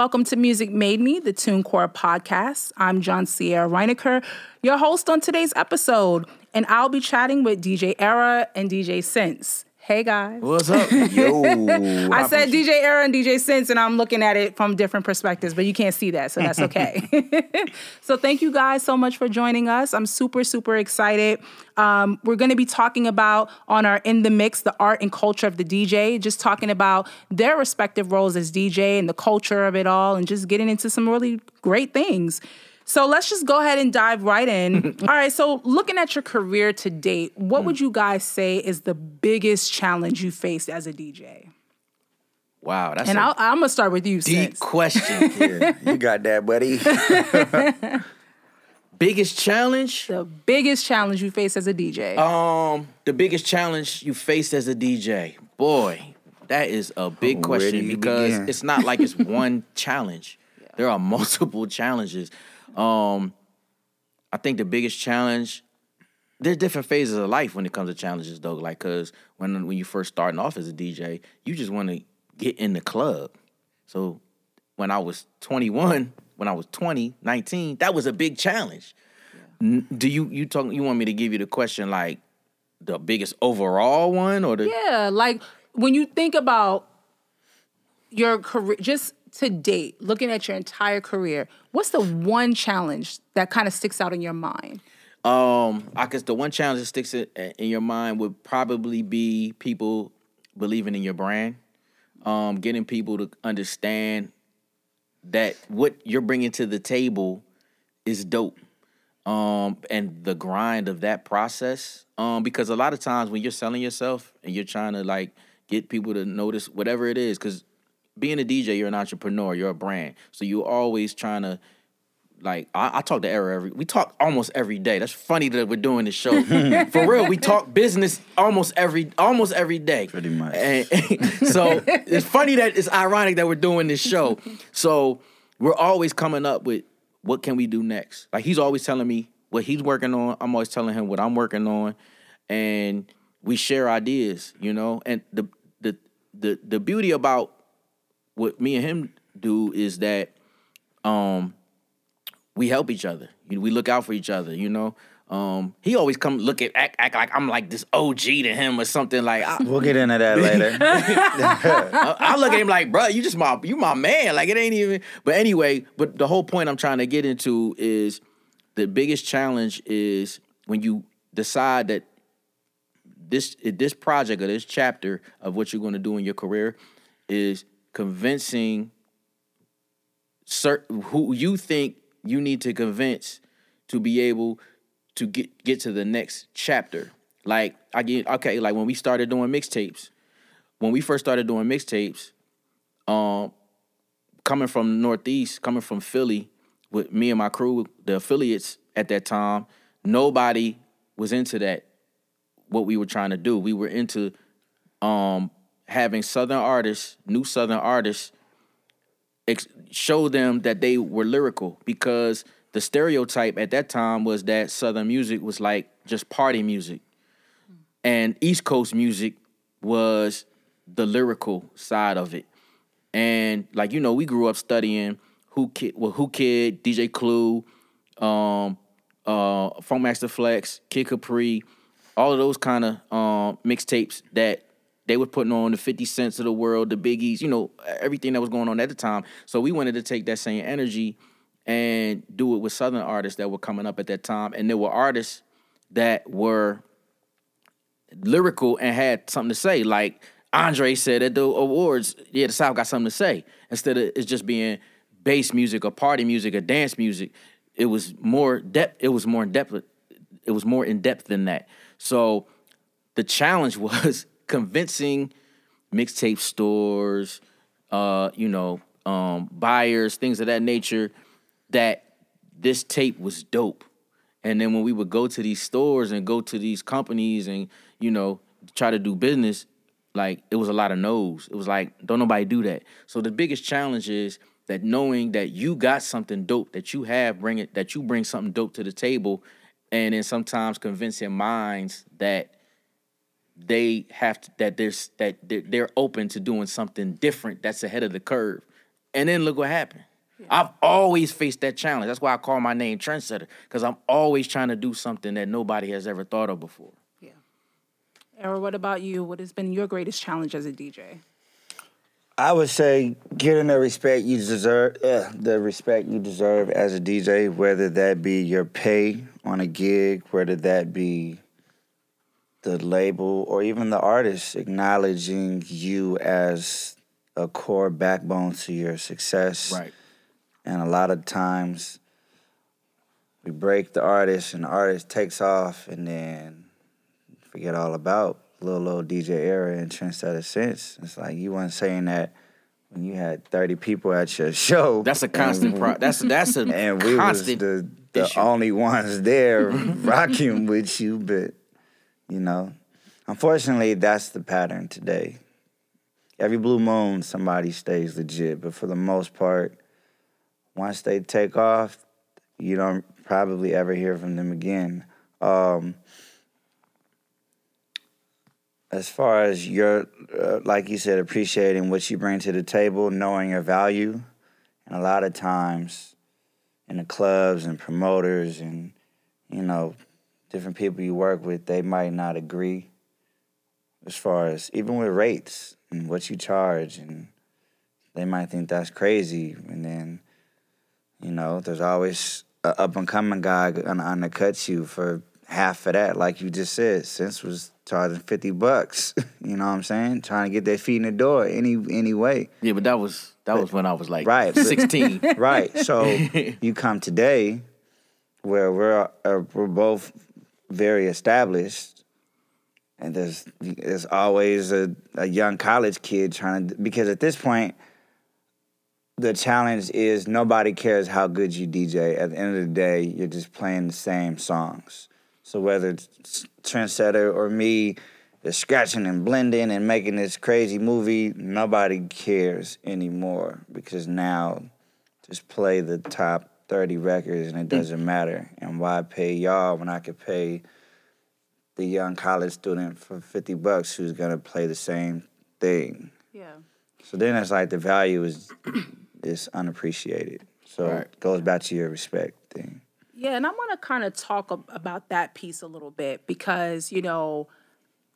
welcome to Music Made Me, the TuneCore podcast. I'm Joncier Rienecker, your host on today's episode, and I'll be chatting with DJ Era and DJ Sense. Hey guys. What's up? Yo. I said DJ Era and DJ Sense, and I'm looking at it from different perspectives, but you can't see that, so that's okay. so thank you guys so much for joining us. I'm super, super excited. Um, we're going to be talking about on our In the Mix, the art and culture of the DJ, just talking about their respective roles as DJ and the culture of it all, and just getting into some really great things. So let's just go ahead and dive right in. All right. So, looking at your career to date, what would you guys say is the biggest challenge you faced as a DJ? Wow, that's And a I'll, I'm gonna start with you, deep Sense. question. Yeah, you got that, buddy. biggest challenge? The biggest challenge you face as a DJ. Um, the biggest challenge you faced as a DJ. Boy, that is a big Where question because begin? it's not like it's one challenge. There are multiple challenges. Um, I think the biggest challenge. There's different phases of life when it comes to challenges, though. Like, cause when when you first starting off as a DJ, you just want to get in the club. So when I was 21, when I was 20, 19, that was a big challenge. N- Do you you talk you want me to give you the question like the biggest overall one or the yeah, like when you think about your career, just to date, looking at your entire career, what's the one challenge that kind of sticks out in your mind? Um, I guess the one challenge that sticks in, in your mind would probably be people believing in your brand, um, getting people to understand that what you're bringing to the table is dope, um, and the grind of that process. Um, because a lot of times when you're selling yourself and you're trying to like get people to notice whatever it is, because being a DJ, you're an entrepreneur, you're a brand, so you're always trying to like I, I talk to Era every we talk almost every day. That's funny that we're doing this show. For real, we talk business almost every almost every day. Pretty much. And, so it's funny that it's ironic that we're doing this show. So we're always coming up with what can we do next. Like he's always telling me what he's working on. I'm always telling him what I'm working on, and we share ideas. You know, and the the the the beauty about what me and him do is that um we help each other. We look out for each other. You know, um, he always come look at act, act like I'm like this OG to him or something. Like I, We'll get into that later. I, I look at him like, bro, you just my you my man. Like it ain't even. But anyway, but the whole point I'm trying to get into is the biggest challenge is when you decide that this this project or this chapter of what you're going to do in your career is convincing certain who you think you need to convince to be able to get get to the next chapter. Like I get okay, like when we started doing mixtapes, when we first started doing mixtapes, um, coming from Northeast, coming from Philly, with me and my crew, the affiliates at that time, nobody was into that. What we were trying to do, we were into um, having Southern artists, new Southern artists, ex- show them that they were lyrical because the stereotype at that time was that Southern music was like just party music, and East Coast music was the lyrical side of it. And like you know, we grew up studying Whoo Kid, well, Whoo Kid, DJ Clue, um, uh, Funkmaster Flex, Kid Capri, all of those kind of um, mixtapes that they were putting on the 50 cents of the world, the biggies, you know, everything that was going on at the time. So we wanted to take that same energy and do it with Southern artists that were coming up at that time. And there were artists that were lyrical and had something to say. Like Andre said at the awards, yeah, the South got something to say. Instead of it's just being bass music or party music or dance music, it was more depth. It was more in depth. It was more in depth than that. So the challenge was convincing mixtape stores, uh, you know, um, buyers, things of that nature, that this tape was dope. And then when we would go to these stores and go to these companies and, you know, try to do business, like it was a lot of no's. It was like, don't nobody do that. So the biggest challenge is that knowing that you got something dope that you have, bring it, that you bring something dope to the table, and then sometimes convincing minds that they have to, that there's that they're, they're open to doing something different that's ahead of the curve And then look what happened. I've always faced that challenge. That's why I call my name trendsetter because I'm always trying to do something that nobody has ever thought of before. Yeah. Era, what about you? What has been your greatest challenge as a DJ? I would say getting the respect you deserve, uh, the respect you deserve as a DJ, whether that be your pay on a gig, whether that be the label or even the artist acknowledging you as a core backbone to your success. Right. And a lot of times we break the artist and the artist takes off and then forget all about little little DJ era and trendsetter sense. It's like you weren't saying that when you had 30 people at your show. That's a constant pro. That's that's a and we was the the issue. only ones there rocking with you, but you know, unfortunately, that's the pattern today. Every blue moon, somebody stays legit, but for the most part, once they take off, you don't probably ever hear from them again. Um, as far as your, uh, like you said, appreciating what you bring to the table, knowing your value, and a lot of times in the clubs and promoters and you know different people you work with, they might not agree as far as even with rates and what you charge, and they might think that's crazy, and then you know there's always a up and coming guy gonna undercut you for half of that, like you just said. Sense was charging fifty bucks, you know what I'm saying? Trying to get their feet in the door any any way. yeah, but that was that was when I was like Right, but- 16. right. So you come today, where we're uh, we're both very established, and there's there's always a, a young college kid trying to because at this point, the challenge is nobody cares how good you DJ. At the end of the day, you're just playing the same songs. So whether it's trendsetter or me. They're scratching and blending and making this crazy movie. Nobody cares anymore because now just play the top 30 records and it mm. doesn't matter. And why pay y'all when I could pay the young college student for 50 bucks who's gonna play the same thing? Yeah. So then it's like the value is is unappreciated. So Right. it goes back to your respect thing. Yeah, and I want to kind of talk ab- about that piece a little bit because, you know,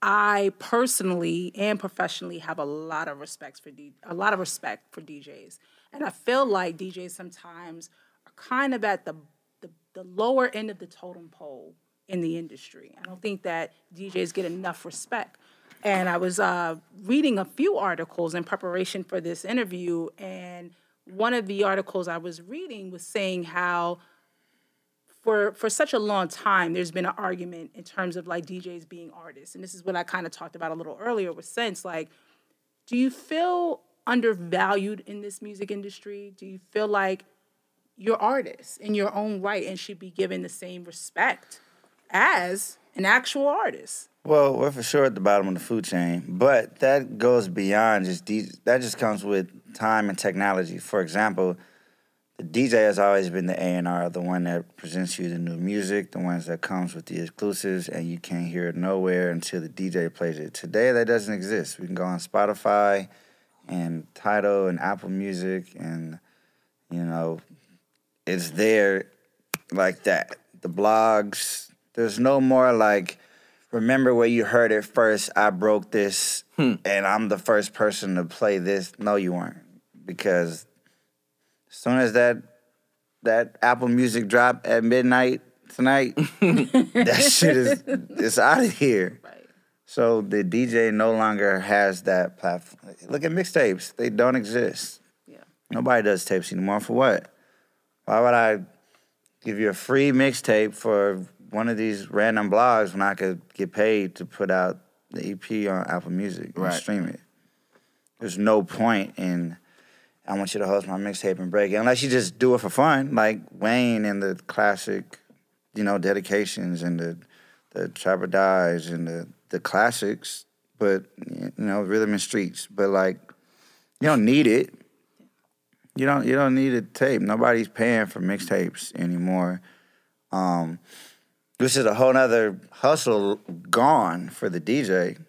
I personally and professionally have a lot of respect for D- a lot of respect for DJs. And I feel like DJs sometimes are kind of at the, the the lower end of the totem pole in the industry. I don't think that DJs get enough respect. And I was uh, reading a few articles in preparation for this interview, and one of the articles I was reading was saying how for for such a long time there's been an argument in terms of like DJs being artists. And this is what I kind of talked about a little earlier with sense like do you feel undervalued in this music industry? Do you feel like you're artists in your own right and should be given the same respect as an actual artist? Well, we're for sure at the bottom of the food chain, but that goes beyond just D- that. Just comes with time and technology. For example, the DJ has always been the A and R, the one that presents you the new music, the ones that comes with the exclusives, and you can't hear it nowhere until the DJ plays it. Today, that doesn't exist. We can go on Spotify, and Tidal, and Apple Music, and you know, it's there like that. The blogs. There's no more like remember where you heard it first. I broke this, hmm. and I'm the first person to play this. No, you weren't, because as soon as that that Apple Music drop at midnight tonight, that shit is it's out of here. Right. So the DJ no longer has that platform. Look at mixtapes; they don't exist. Yeah. Nobody does tapes anymore. For what? Why would I give you a free mixtape for one of these random blogs when I could get paid to put out the EP on Apple Music and Right. stream it? There's no point in I want you to host my mixtape and break it unless you just do it for fun, like Wayne and the classic, you know, dedications and the the Trapper Dies and the the classics. But you know, rhythm and streets. But like, you don't need it. You don't you don't need a tape. Nobody's paying for mixtapes anymore. Um, this is a whole nother hustle gone for the DJ.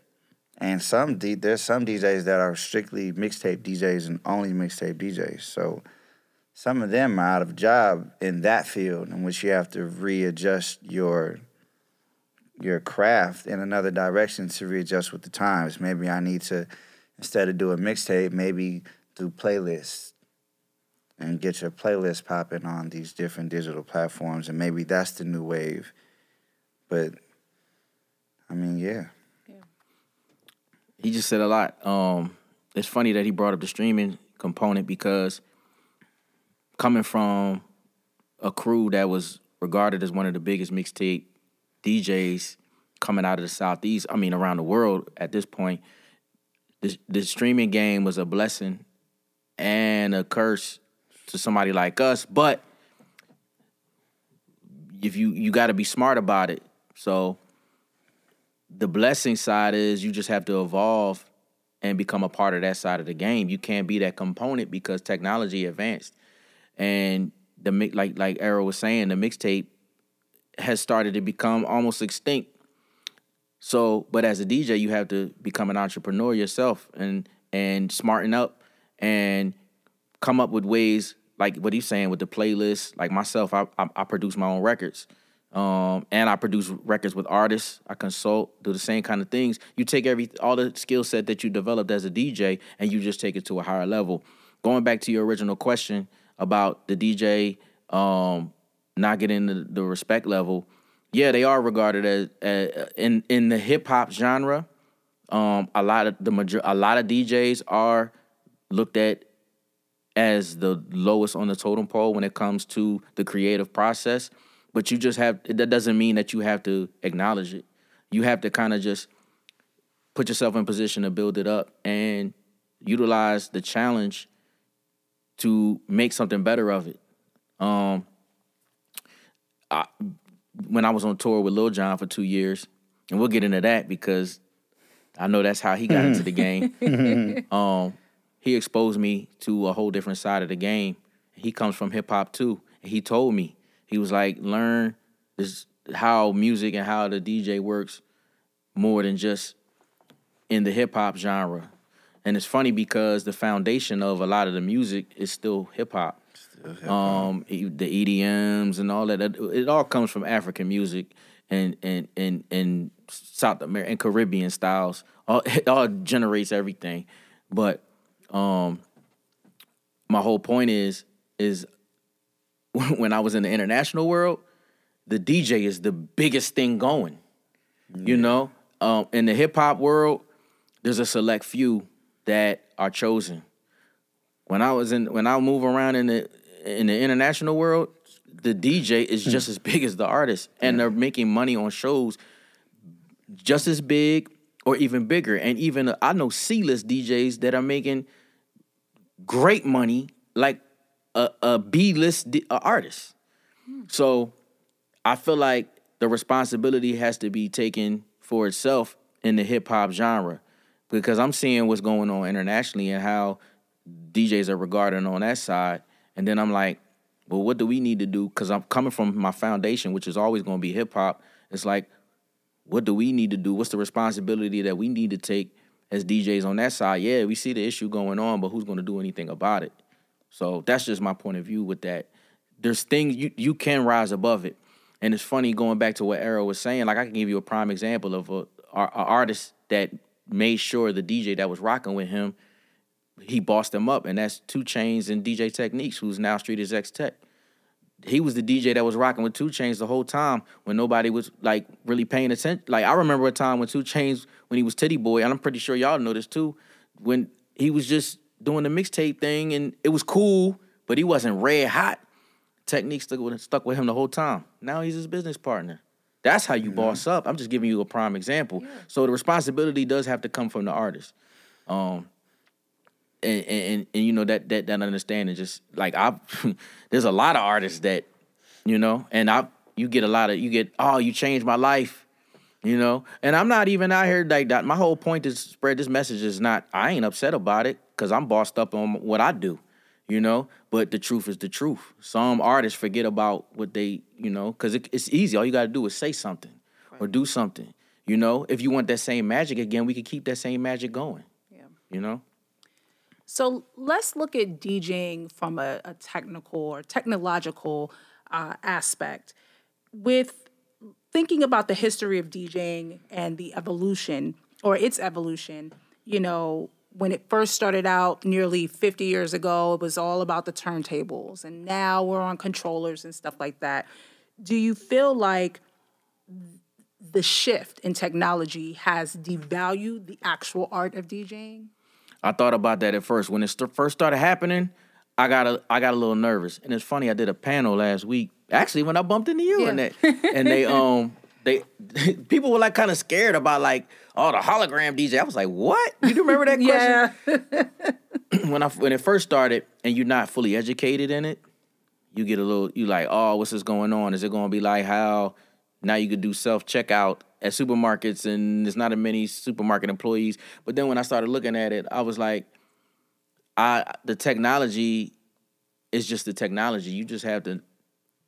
And some D, there's some DJs that are strictly mixtape DJs and only mixtape DJs. So some of them are out of job in that field in which you have to readjust your your craft in another direction to readjust with the times. Maybe I need to instead of doing mixtape, maybe do playlists and get your playlist popping on these different digital platforms and maybe that's the new wave. But I mean, yeah. he just said a lot. Um, it's funny that he brought up the streaming component because coming from a crew that was regarded as one of the biggest mixtape DJs coming out of the southeast, I mean around the world at this point, the the streaming game was a blessing and a curse to somebody like us. But if you you got to be smart about it. So the blessing side is you just have to evolve and become a part of that side of the game. You can't be that component because technology advanced, and the like like Era was saying, the mixtape has started to become almost extinct. So, but as a DJ, you have to become an entrepreneur yourself and and smarten up and come up with ways like what he's saying with the playlist. Like myself, I I, I produce my own records. Um, and I produce records with artists. I consult, do the same kind of things. You take every all the skill set that you developed as a DJ, and you just take it to a higher level. Going back to your original question about the DJ um, not getting the, the respect level, yeah, they are regarded as, as in in the hip hop genre. Um, a lot of the major, a lot of DJs are looked at as the lowest on the totem pole when it comes to the creative process. But you just have that doesn't mean that you have to acknowledge it. You have to kind of just put yourself in position to build it up and utilize the challenge to make something better of it. Um, I, when I was on tour with Lil Jon for two years, and we'll get into that because I know that's how he got into the game. um, he exposed me to a whole different side of the game. He comes from hip hop too. And he told me, he was like, learn this how music and how the DJ works more than just in the hip hop genre. And it's funny because the foundation of a lot of the music is still hip hop. Um, the EDMs and all that, it it all comes from African music and and and and South American and Caribbean styles. All it all generates everything. But um, my whole point is is when I was in the international world, the DJ is the biggest thing going. You know, um, in the hip hop world, there's a select few that are chosen. When I was in, when I move around in the in the international world, the DJ is just as big as the artist, and they're making money on shows just as big or even bigger. And even I know C-list DJs that are making great money, like a, a B-list di- uh, artist. So I feel like the responsibility has to be taken for itself in the hip hop genre because I'm seeing what's going on internationally and how DJs are regarded on that side. And then I'm like, well, what do we need to do? Because I'm coming from my foundation, which is always going to be hip hop. It's like, what do we need to do? What's the responsibility that we need to take as DJs on that side? Yeah, we see the issue going on, but who's going to do anything about it? So that's just my point of view with that. There's things you you can rise above it, and it's funny going back to what Era was saying. Like I can give you a prime example of a, a, a artist that made sure the DJ that was rocking with him, he bossed him up, and that's 2 Chainz and DJ Techniques, who's now Street Execs Tech. He was the DJ that was rocking with 2 Chainz the whole time when nobody was like really paying attention. Like I remember a time when 2 Chainz when he was Tity Boi, and I'm pretty sure y'all know this too, when he was just doing the mixtape thing and it was cool, but he wasn't red hot. Teknique stuck with stuck with him the whole time. Now he's his business partner. That's how you boss up. I'm just giving you a prime example. So the responsibility does have to come from the artist. Um and and, and you know that that that understanding just like I there's a lot of artists that you know and I you get a lot of you get oh you changed my life you know and I'm not even out here like that my whole point is spread this message is not I ain't upset about it cuz I'm bossed up on what I do you know but the truth is the truth some artists forget about what they you know cuz it, it's easy all you got to do is say something or do something You know, if you want that same magic again, we could keep that same magic going. Yeah. You know? So let's look at DJing from a, a technical or technological uh, aspect. With thinking about the history of DJing and the evolution or its evolution, you know, when it first started out nearly 50 years ago, it was all about the turntables, and now we're on controllers and stuff like that. Do you feel like the shift in technology has devalued the actual art of DJing? I thought about that at first. When it st- first started happening, I got a I got a little nervous. And it's funny, I did a panel last week. Actually, when I bumped into you and that, and they um they people were like kind of scared about like oh the hologram DJ. I was like, what? You do remember that question? Yeah. when I when it first started and you're not fully educated in it, you get a little you like, oh, what's this going on? Is it going to be like how now you could do self checkout at supermarkets and there's not as many supermarket employees? But then when I started looking at it, I was like, I the technology is just the technology. You just have to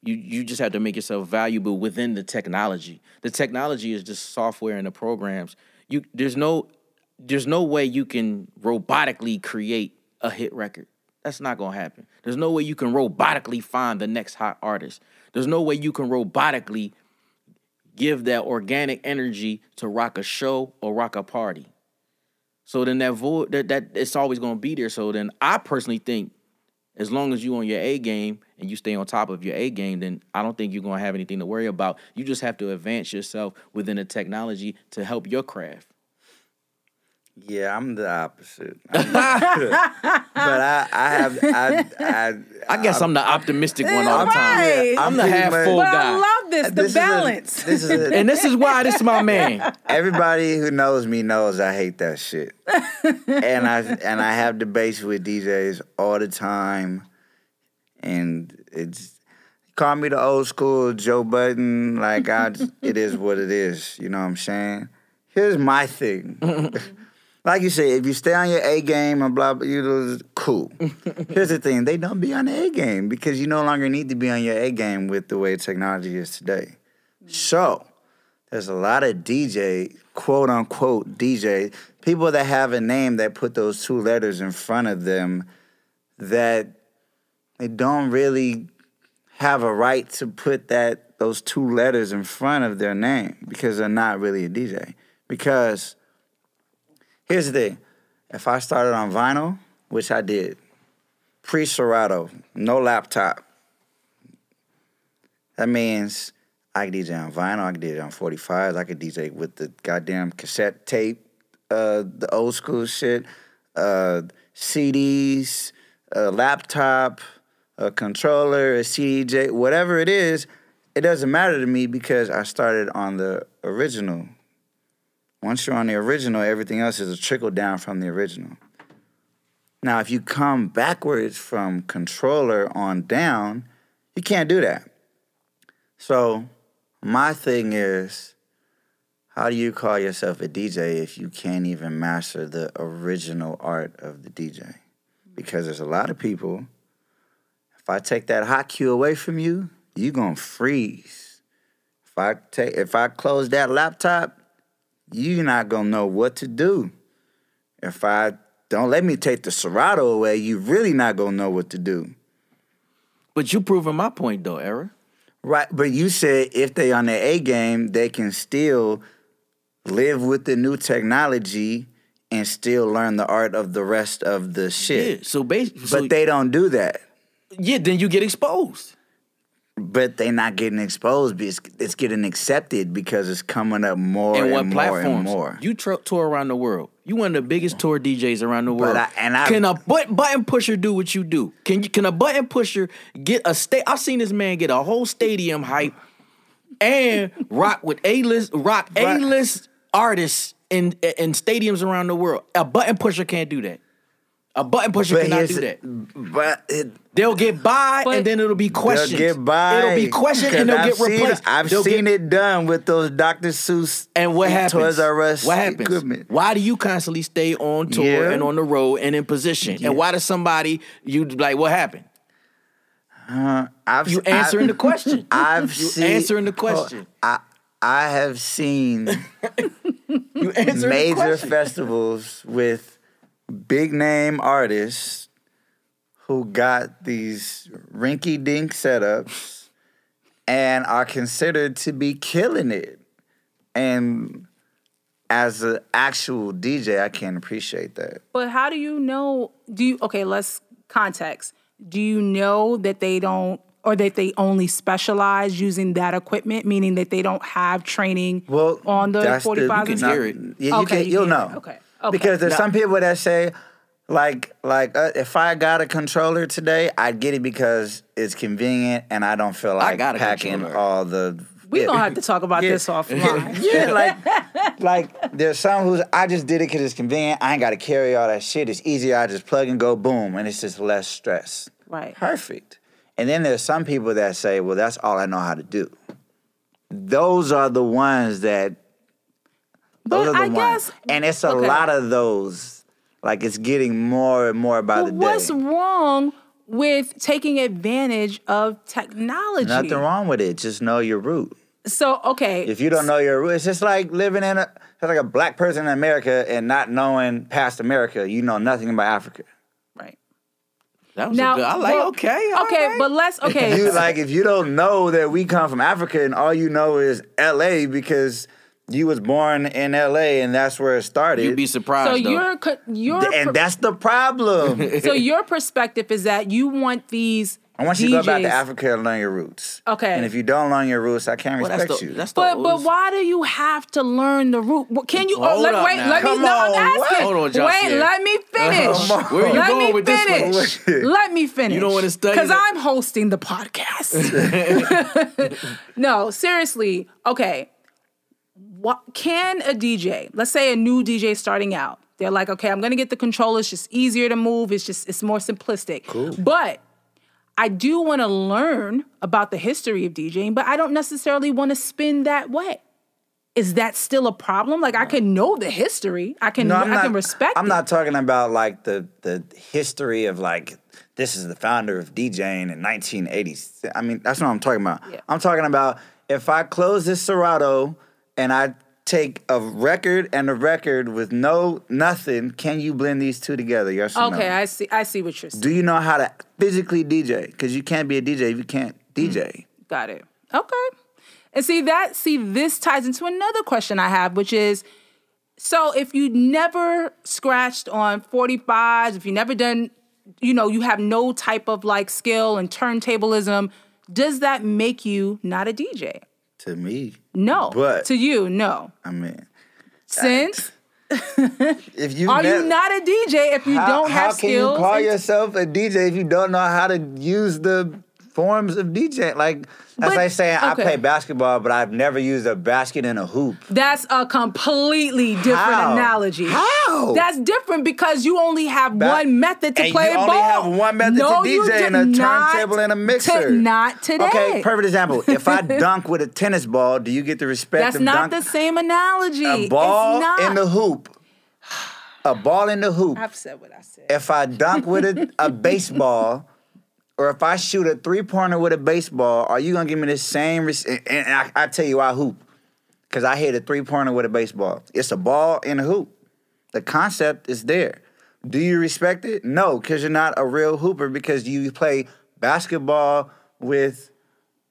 you you just have to make yourself valuable within the technology. The technology is just software and the programs. You there's no there's no way you can robotically create a hit record. That's not gonna happen. There's no way you can robotically find the next hot artist. There's no way you can robotically give that organic energy to rock a show or rock a party. So then that void that, that it's always gonna be there. So then I personally think as long as you on your A game and you stay on top of your A game, then I don't think you're gonna have anything to worry about. You just have to advance yourself within the technology to help your craft. Yeah, I'm the opposite. I'm- but I, I have, I, I, I guess I'm the optimistic one all the time. Right. I'm the pretty half much- full But guy. I love this, the this is a- balance. this is a, and this is why this is my man. everybody who knows me knows I hate that shit. and I and I have debates with DJs all the time, and it's call me the old school Joe Budden. Like I, it is what it is. You know what I'm saying? Here's my thing. Like you say, if you stay on your A game and blah, blah, you know, cool. Here's the thing: they don't be on the A game because you no longer need to be on your A game with the way technology is today. So, there's a lot of DJ, quote unquote DJ, people that have a name that put those two letters in front of them that they don't really have a right to put that those two letters in front of their name because they're not really a DJ. Because here's the thing. If I started on vinyl, which I did, pre Serato, no laptop, that means I could DJ on vinyl, I could DJ on 45s, I could DJ with the goddamn cassette tape, uh, the old school shit, uh, CDs, a laptop, a controller, a CDJ, whatever it is, it doesn't matter to me because I started on the original. Once you're on the original, everything else is a trickle down from the original. Now, if you come backwards from controller on down, you can't do that. So, my thing is, how do you call yourself a DJ if you can't even master the original art of the DJ? Because there's a lot of people, if I take that hot cue away from you, you're gonna freeze. If I take if I close that laptop, you're not gonna know what to do. If I don't let me take the Serato away, you're really not gonna know what to do. But you proving my point though, Era. Right, but you said if they on their A game, they can still live with the new technology and still learn the art of the rest of the shit. Yeah. So basically, But so, they don't do that. yeah, then you get exposed. But they're not getting exposed. It's, it's getting accepted because it's coming up more and and, what more platforms? and more. You tr- tour around the world. You one of the biggest tour DJs around the world. I- and I- can a but- button pusher do what you do? Can you? Can a button pusher get a state? I've seen this man get a whole stadium hype and rock with a list, rock a list artists in in stadiums around the world. A button pusher can't do that. A button pusher But cannot do that. But it, They'll get by, But- and then it'll be questions. they'll get by. It'll be questioned, and they'll get I've seen- replaced. I've They'll seen get- it done with those Dr. Seuss And what happens? Toys R Us what happens? equipment. Why do you constantly stay on tour Yeah. and on the road and in position? And why does somebody you like? What happened? Uh, I've, You answering I, the question. I've you seen, answering the oh, question. I, I have seen You answered the major question. festivals with big name artists who got these rinky dink setups and are considered to be killing it. And as an actual DJ, I can't appreciate that. But how do you know? Do you okay? Let's context. Do you know that they don't, or that they only specialize using that equipment, meaning that they don't have training Well, on the that's forty five? you can hear it. Yeah, you Okay, can, you you'll can know. Okay, okay. Because there's Now- some people that say, like, like uh, if I got a controller today, I'd get it because it's convenient and I don't feel like got a packing controller. all the. We yeah. gonna have to talk about Yeah. this offline. yeah, like, like there's some who's I just did it because it's convenient. I ain't got to carry all that shit. It's easier. I just plug and go, boom, and it's just less stress. Right. Perfect. And then there's some people that say, well, that's all I know how to do. Those are the ones that. Those But are the I ones. guess- and it's a okay. lot of those. Like it's getting more and more by But the day. what's wrong with taking advantage of technology? Nothing wrong with it. Just know your root. So okay, If you don't know your route, it's just like living in a it's like a black person in America and not knowing past America. You know nothing about Africa. right That was now, a good. I like. well, okay. okay, right. but let's okay. You like if you don't know that we come from Africa and all you know is L.A. because you was born in L.A. and that's where it started. you'd be surprised. so though. your co- your Th- and per- that's the problem. so your perspective is that you want these. I want you to go back to Africa and learn your roots. Okay. And if you don't learn your roots, I can't Well, respect that's the, you. That's the But but why do you have to learn the root? Can you? oh, Hold let, up wait, now. let me. Come No, I'm on, what? asking. Hold on, wait, Jocelyn. let me finish. Come on. Where are you let going me with this one? finish. let me finish. You don't wanna study because I'm hosting the podcast. no, seriously. Okay, what can a DJ? Let's say a new DJ starting out. They're like, okay, I'm gonna get the controller. It's just easier to move. It's just it's more simplistic. Cool. But I do want to learn about the history of DJing, but I don't necessarily want to spin that way. Is that still a problem? Like I can know the history. I can no, I can respect I'm it. not talking about like the the history of like this is the founder of DJing in 1980s. I mean, that's what I'm talking about. Yeah. I'm talking about if I close this Serato and I take a record and a record with no nothing, can you blend these two together? Yes or no? Okay, I see I see what you're saying. Do you know how to physically DJ? Because you can't be a DJ if you can't hmm, DJ. Got it. Okay. And see that see this ties into another question I have, which is so if you never scratched on 45s, if you never done, you know, you have no type of like skill and turntablism, does that make you not a DJ? To me, No. But- to you, no. I mean, Sense if you are never- you not a DJ if you how, don't how have can skills? you call yourself a DJ if you don't know how to use the forms of DJ? Like that's But- like saying I play basketball, but I've never used a basket and a hoop. That's a completely different How? analogy. How? That's different because you only have Ba- one method to and play you a only ball. have one method no, to you DJ and a turntable and a to- mixer. not today. Okay, perfect example. If I dunk with a tennis ball, do you get the respect That's not dunk the same analogy. a ball in the hoop? A ball in the hoop. I've said what I said. if I dunk with a, a baseball, or if I shoot a three pointer with a baseball, are you gonna give me the same? Res- and and I, I tell you, I hoop because I hit a three pointer with a baseball. It's a ball in a hoop. The concept is there. Do you respect it? No, because you're not a real hooper because you play basketball with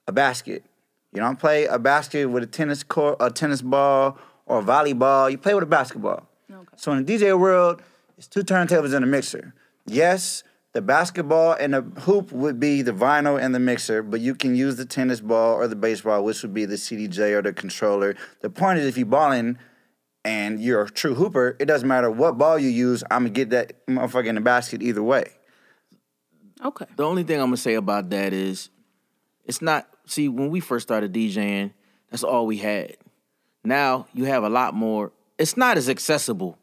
a basket. You don't play a basket with a tennis court, a tennis ball, or a volleyball. You play with a basketball. Okay. So in the DJ world, it's two turntables and a mixer. Yes, the basketball and the hoop would be the vinyl and the mixer, but you can use the tennis ball or the baseball, which would be the CDJ or the controller. The point is, if you balling and you're a true hooper, it doesn't matter what ball you use. I'm gonna get that motherfucker in the basket either way. okay. The only thing I'm gonna say about that is, it's not. See, when we first started DJing, that's all we had. Now you have a lot more. It's not as accessible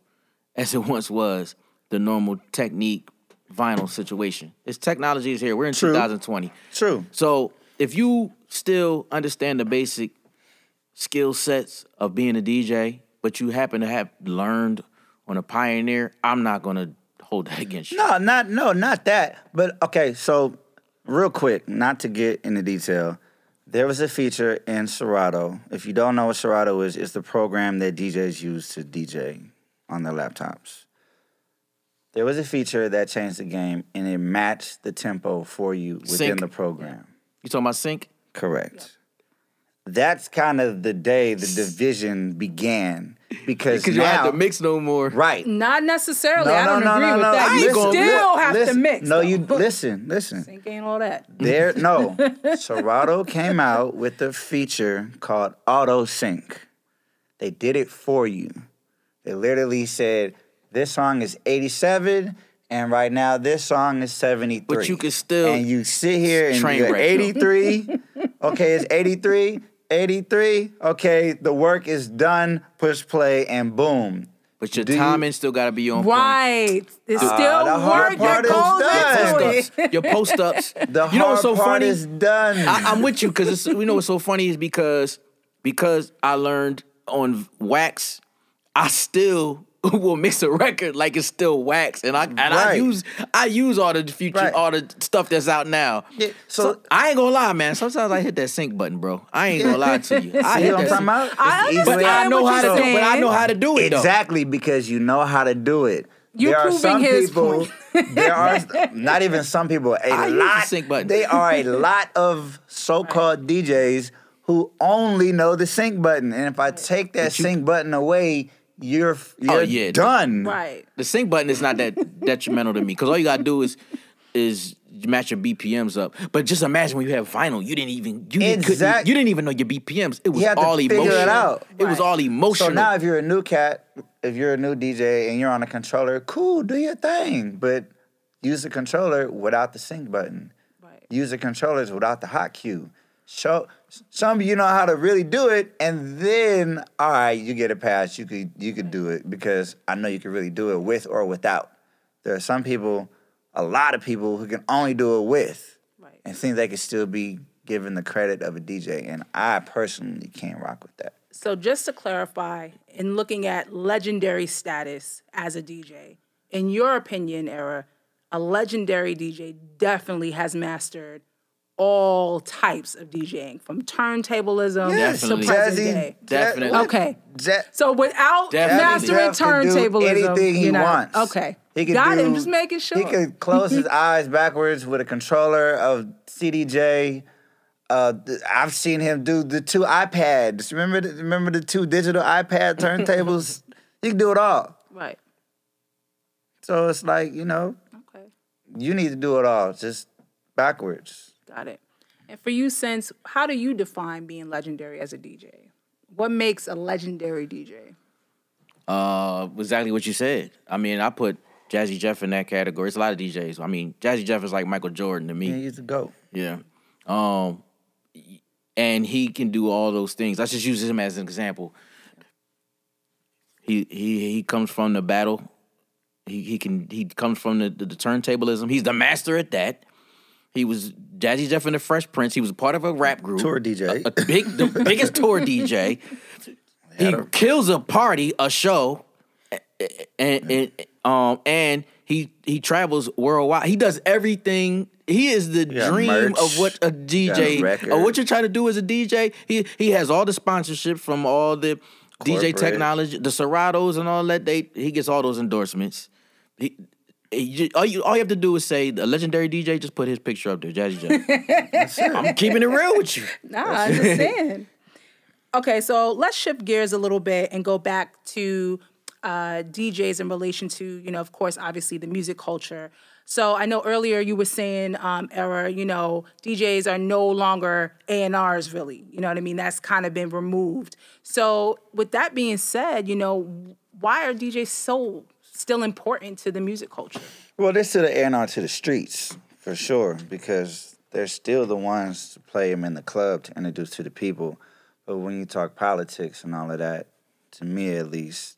as it once was. The normal technique vinyl situation. It's technology is here. We're in True. 2020. True. So if you still understand the basic skill sets of being a DJ, but you happen to have learned on a pioneer, I'm not gonna hold that against you. No, not no, not that. But okay, so real quick, not to get into detail, There was a feature in Serato. If you don't know what Serato is, it's the program that DJs use to DJ on their laptops. There was a feature that changed the game and it matched the tempo for you within Sync. the program. You talking about sync? Correct. That's kind of the day the division began because Because you don't have to mix no more. right. Not necessarily. No, I don't no, agree no, with that. I You ain't gonna- still have to mix. No, though. you listen, listen. Sync ain't all that. There, no. Serato came out with a feature called Auto Sync. They did it for you. They literally said, "This song is 87, and right now this song is 73." But you can still and you sit here and train you're 83. okay, it's 83. 83. Okay, the work is done. Push play, and boom. But your Do you- timing still got to be on Right. There's uh, still the hard work part that is goes done. into it. Post ups. Your post ups. The you know hard what's so part funny? is done. I, I'm with you because we know what's so funny is because because I learned on wax, I still will mix a record like it's still wax, and I and I use I use all the future Right. all the stuff that's out now. Yeah, so, so- I ain't gonna lie, man. Sometimes I hit that sync button, bro. I ain't gonna lie to you. I See hit what I'm that talking sync- about? I It's But I out. know how to do. But I know how to do it though. Exactly because you know how to do it. You're there are proving some his people. there are not even some people. A I use the lot. sync button. They are a lot of so-called DJs who only know the sync button. And if I take that sync button away, you're you're Oh, yeah. done. Right. The sync button is not that detrimental to me because all you gotta do is is match your BPMs up. But just imagine when you have vinyl, you didn't even you didn't, couldn't- you didn't even know your BPMs. It was You have to all figure it emotional. out. It was Right. all emotional. So now, if you're a new cat, if you're a new DJ and you're on a controller, cool, do your thing. But use the controller without the sync button. Right. Use the controllers without the hot cue. Show some of you know how to really do it, and then all right, you get a pass. You could you could do it because I know you can really do it with or without. There are some people, a lot of people who can only do it with, Right. and think they can still be given the credit of a DJ. And I personally can't rock with that. So just to clarify, in looking at legendary status as a DJ, in your opinion, Era, a legendary DJ definitely has mastered all types of DJing, from turntablism Yes, to Definitely. present Jazzy, day. Definitely. Okay. Jeff- So without Definitely. mastering Jeff can do turntablism, anything he you know, wants. Okay, He could got do, it. I'm just making sure. He could close his eyes backwards with a controller of CDJ. Uh, I've seen him do the two iPads. Remember, the, remember the two digital iPad turntables. he can do it all. right. So it's like you know, Okay. you need to do it all, just backwards. Got it. And for you, Sense how do you define being legendary as a DJ? What makes a legendary DJ? Uh, exactly what you said. I mean, I put Jazzy Jeff in that category. It's a lot of DJs. I mean, Jazzy Jeff is like Michael Jordan to me. Yeah, he's the goat. Yeah. Um and he can do all those things. Let's just use him as an example. He he he comes from the battle. He he can he comes from the, the, the turntablism. He's the master at that. He was Jazzy Jeff and the Fresh Prince. He was a part of a rap group. Tour DJ. A, a big the biggest tour DJ. He kills a party, a show, and, and um and he he travels worldwide. He does everything. He is the dream merch, of what a DJ or what you're trying to do as a DJ. He he has all the sponsorship from all the DJ technology, the Seratos and all that. They he gets all those endorsements. He, all you all you have to do is say the legendary DJ. Just put his picture up there, Jazzy. I'm keeping it real with you. Nah, I understand. okay, so let's shift gears a little bit and go back to uh, DJs in relation to, you know, of course, obviously the music culture. So I know earlier you were saying, um, Era, you know, DJs are no longer A&Rs really. You know what I mean? That's kind of been removed. So with that being said, you know, why are DJs so still important to the music culture? Well, they're still the A&R to the streets, for sure, because they're still the ones to play them in the club to introduce to the people. But when you talk politics and all of that, to me at least,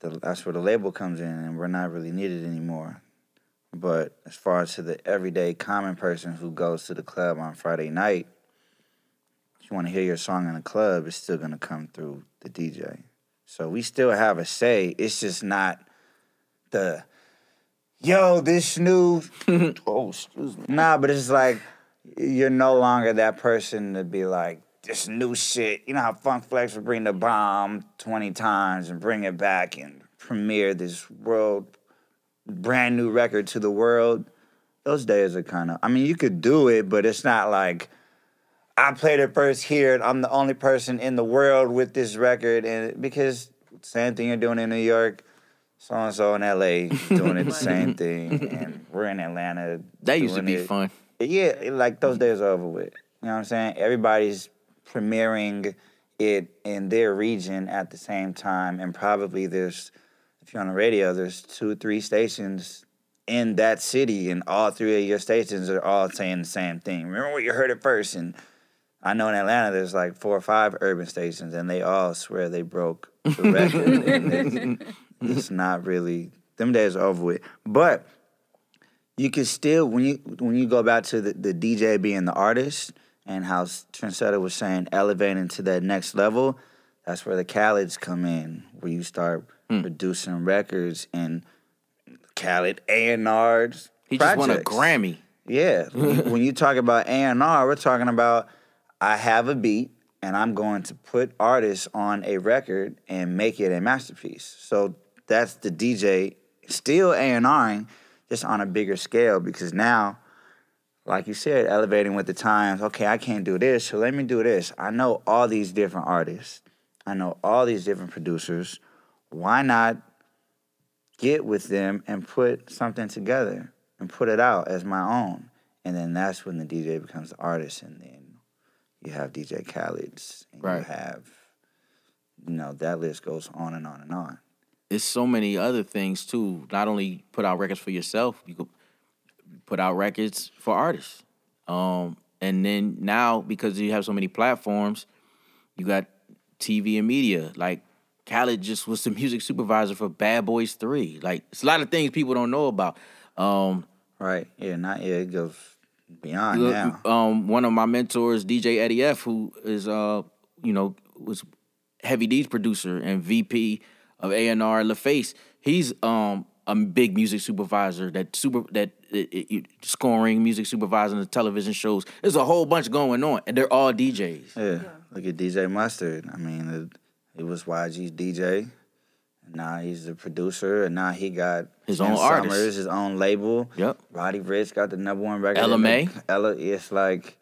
the, that's where the label comes in, and we're not really needed anymore. But as far as to the everyday common person who goes to the club on Friday night, if you want to hear your song in the club, it's still going to come through the DJ. So we still have a say. It's just not the yo, this new oh, excuse me. Nah, but it's like, you're no longer that person to be like this new shit. You know how Funk Flex would bring the bomb twenty times and bring it back and premiere this world brand new record to the world. Those days are kind of. I mean, you could do it, but it's not like I played it first here. and I'm the only person in the world with this record, and because same thing you're doing in New York. So and so in LA doing it the same thing, and we're in Atlanta. That used to be it. fun. Yeah, like those days are over with. You know what I'm saying? Everybody's premiering it in their region at the same time, and probably there's, if you're on the radio, there's two, three stations in that city, and all three of your stations are all saying the same thing. Remember where you heard it first? And I know in Atlanta there's like four or five urban stations, and they all swear they broke the record. and it's, it's not really them days are over with, but you can still when you when you go back to the, the DJ being the artist and how Trendsetter was saying elevating to that next level, that's where the Khaled's come in, where you start hmm. producing records and Khaled A and R's. He just won a Grammy. Yeah, when when you talk about A and R, we're talking about I have a beat and I'm going to put artists on a record and make it a masterpiece. So that's the DJ still A and Ring, just on a bigger scale because now, like you said, elevating with the times. Okay, I can't do this, so let me do this. I know all these different artists. I know all these different producers. Why not get with them and put something together and put it out as my own. And then that's when the DJ becomes the artist, and then you have DJ Khaled's, and Right. you have, you know, that list goes on and on and on. It's so many other things too. Not only put out records for yourself, you could put out records for artists. Um, and then now because you have so many platforms, you got TV and media. Like Khaled just was the music supervisor for Bad Boys Three. Like it's a lot of things people don't know about. Um, Right? Yeah, not yeah. It goes beyond now. um, one of my mentors, DJ Eddie F, who is uh, you know, was Heavy D's producer and VP of A and R LaFace. He's um a big music supervisor that super that it, it- it- scoring music supervising the television shows. There's a whole bunch going on, and they're all DJs. Yeah. Look at DJ Mustard. I mean, it, it was YG's DJ. And now he's the producer, and now he got His own artist. Summers, his own label. Yep. Roddy Ricch got the number one record. Ella in. Ella, it's like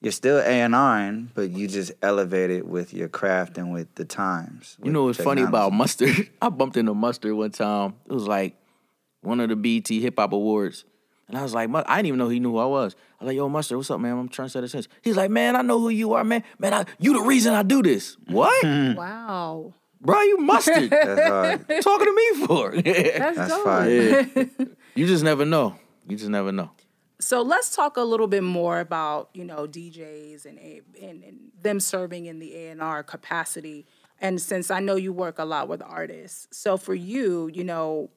you're still A and R, but you just elevate it with your craft and with the times. You know what's funny about. Mustard? I bumped into Mustard one time. It was like one of the BET Hip Hop Awards. And I was like, I didn't even know he knew who I was. I was like, yo, Mustard, what's up, man? I'm Trendsetter Sense. He's like, man, I know who you are, man. Man, I, you the reason I do this. What? Wow. Bro, you mustard. That's hard. Talking to me for? That's, That's dope. fire. you just never know. You just never know. So let's talk a little bit more about you know DJs and and, and them serving in the A and R capacity. And since I know you work a lot with artists, so for you, you know,